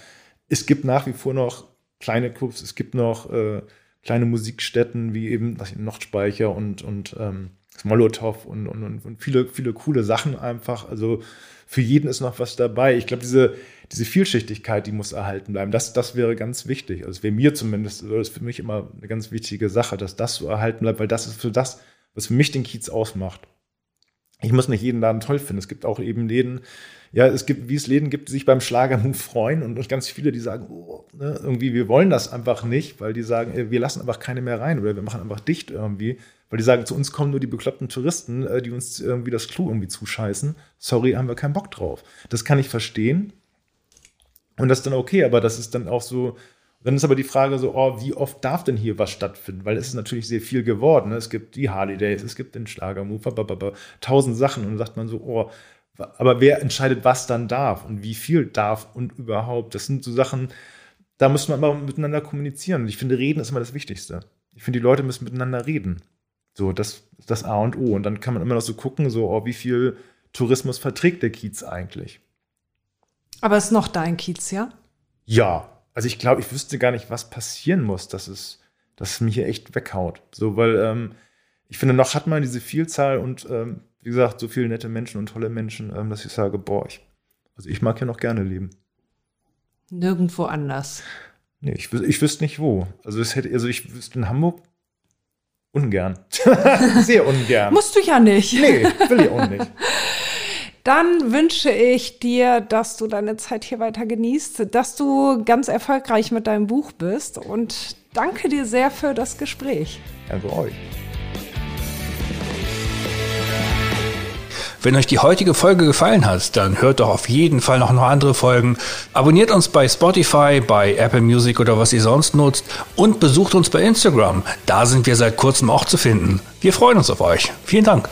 es gibt nach wie vor noch kleine Clubs, es gibt noch äh, kleine Musikstätten wie eben was Nochtspeicher und, und ähm, Molotow und, und, und viele, viele coole Sachen einfach. Also für jeden ist noch was dabei. Ich glaube, diese, diese Vielschichtigkeit, die muss erhalten bleiben. Das, das wäre ganz wichtig. Also es wäre mir zumindest, das ist für mich immer eine ganz wichtige Sache, dass das so erhalten bleibt, weil das ist für das, was für mich den Kiez ausmacht. Ich muss nicht jeden Laden toll finden. Es gibt auch eben Läden, ja, es gibt, wie es Läden gibt, die sich beim Schlagermove freuen und, ganz viele, die sagen, oh, ne, irgendwie, wir wollen das einfach nicht, weil die sagen, ey, wir lassen einfach keine mehr rein oder wir machen einfach dicht irgendwie, weil die sagen, zu uns kommen nur die bekloppten Touristen, äh, die uns irgendwie das Klo irgendwie zuscheißen. Sorry, haben wir keinen Bock drauf. Das kann ich verstehen. Und das ist dann okay, aber das ist dann auch so, dann ist aber die Frage so, oh, wie oft darf denn hier was stattfinden? Weil es ist natürlich sehr viel geworden. Ne? Es gibt die Harley Days, es gibt den Schlagermove, tausend Sachen. Und dann sagt man so, oh, aber wer entscheidet, was dann darf und wie viel darf und überhaupt? Das sind so Sachen, da muss man immer miteinander kommunizieren. Und ich finde, reden ist immer das Wichtigste. Ich finde, die Leute müssen miteinander reden. So, das ist das A und O. Und dann kann man immer noch so gucken, so, oh, wie viel Tourismus verträgt der Kiez eigentlich? Aber ist noch dein Kiez, ja? Ja. Also ich glaube, ich wüsste gar nicht, was passieren muss, dass es, dass es mich hier echt weghaut. So, weil ähm, ich finde, noch hat man diese Vielzahl und ähm, wie gesagt, so viele nette Menschen und tolle Menschen, ähm, dass ich sage, boah, ich, also ich mag hier noch gerne leben. Nirgendwo anders. Nee, ich, ich wüsste nicht wo. Also, es hätte, also ich wüsste in Hamburg ungern. Sehr ungern. Musst du ja nicht. Nee, will ich auch nicht. Dann wünsche ich dir, dass du deine Zeit hier weiter genießt, dass du ganz erfolgreich mit deinem Buch bist und danke dir sehr für das Gespräch. Danke euch. Wenn euch die heutige Folge gefallen hat, dann hört doch auf jeden Fall noch, noch andere Folgen. Abonniert uns bei Spotify, bei Apple Music oder was ihr sonst nutzt und besucht uns bei Instagram. Da sind wir seit kurzem auch zu finden. Wir freuen uns auf euch. Vielen Dank.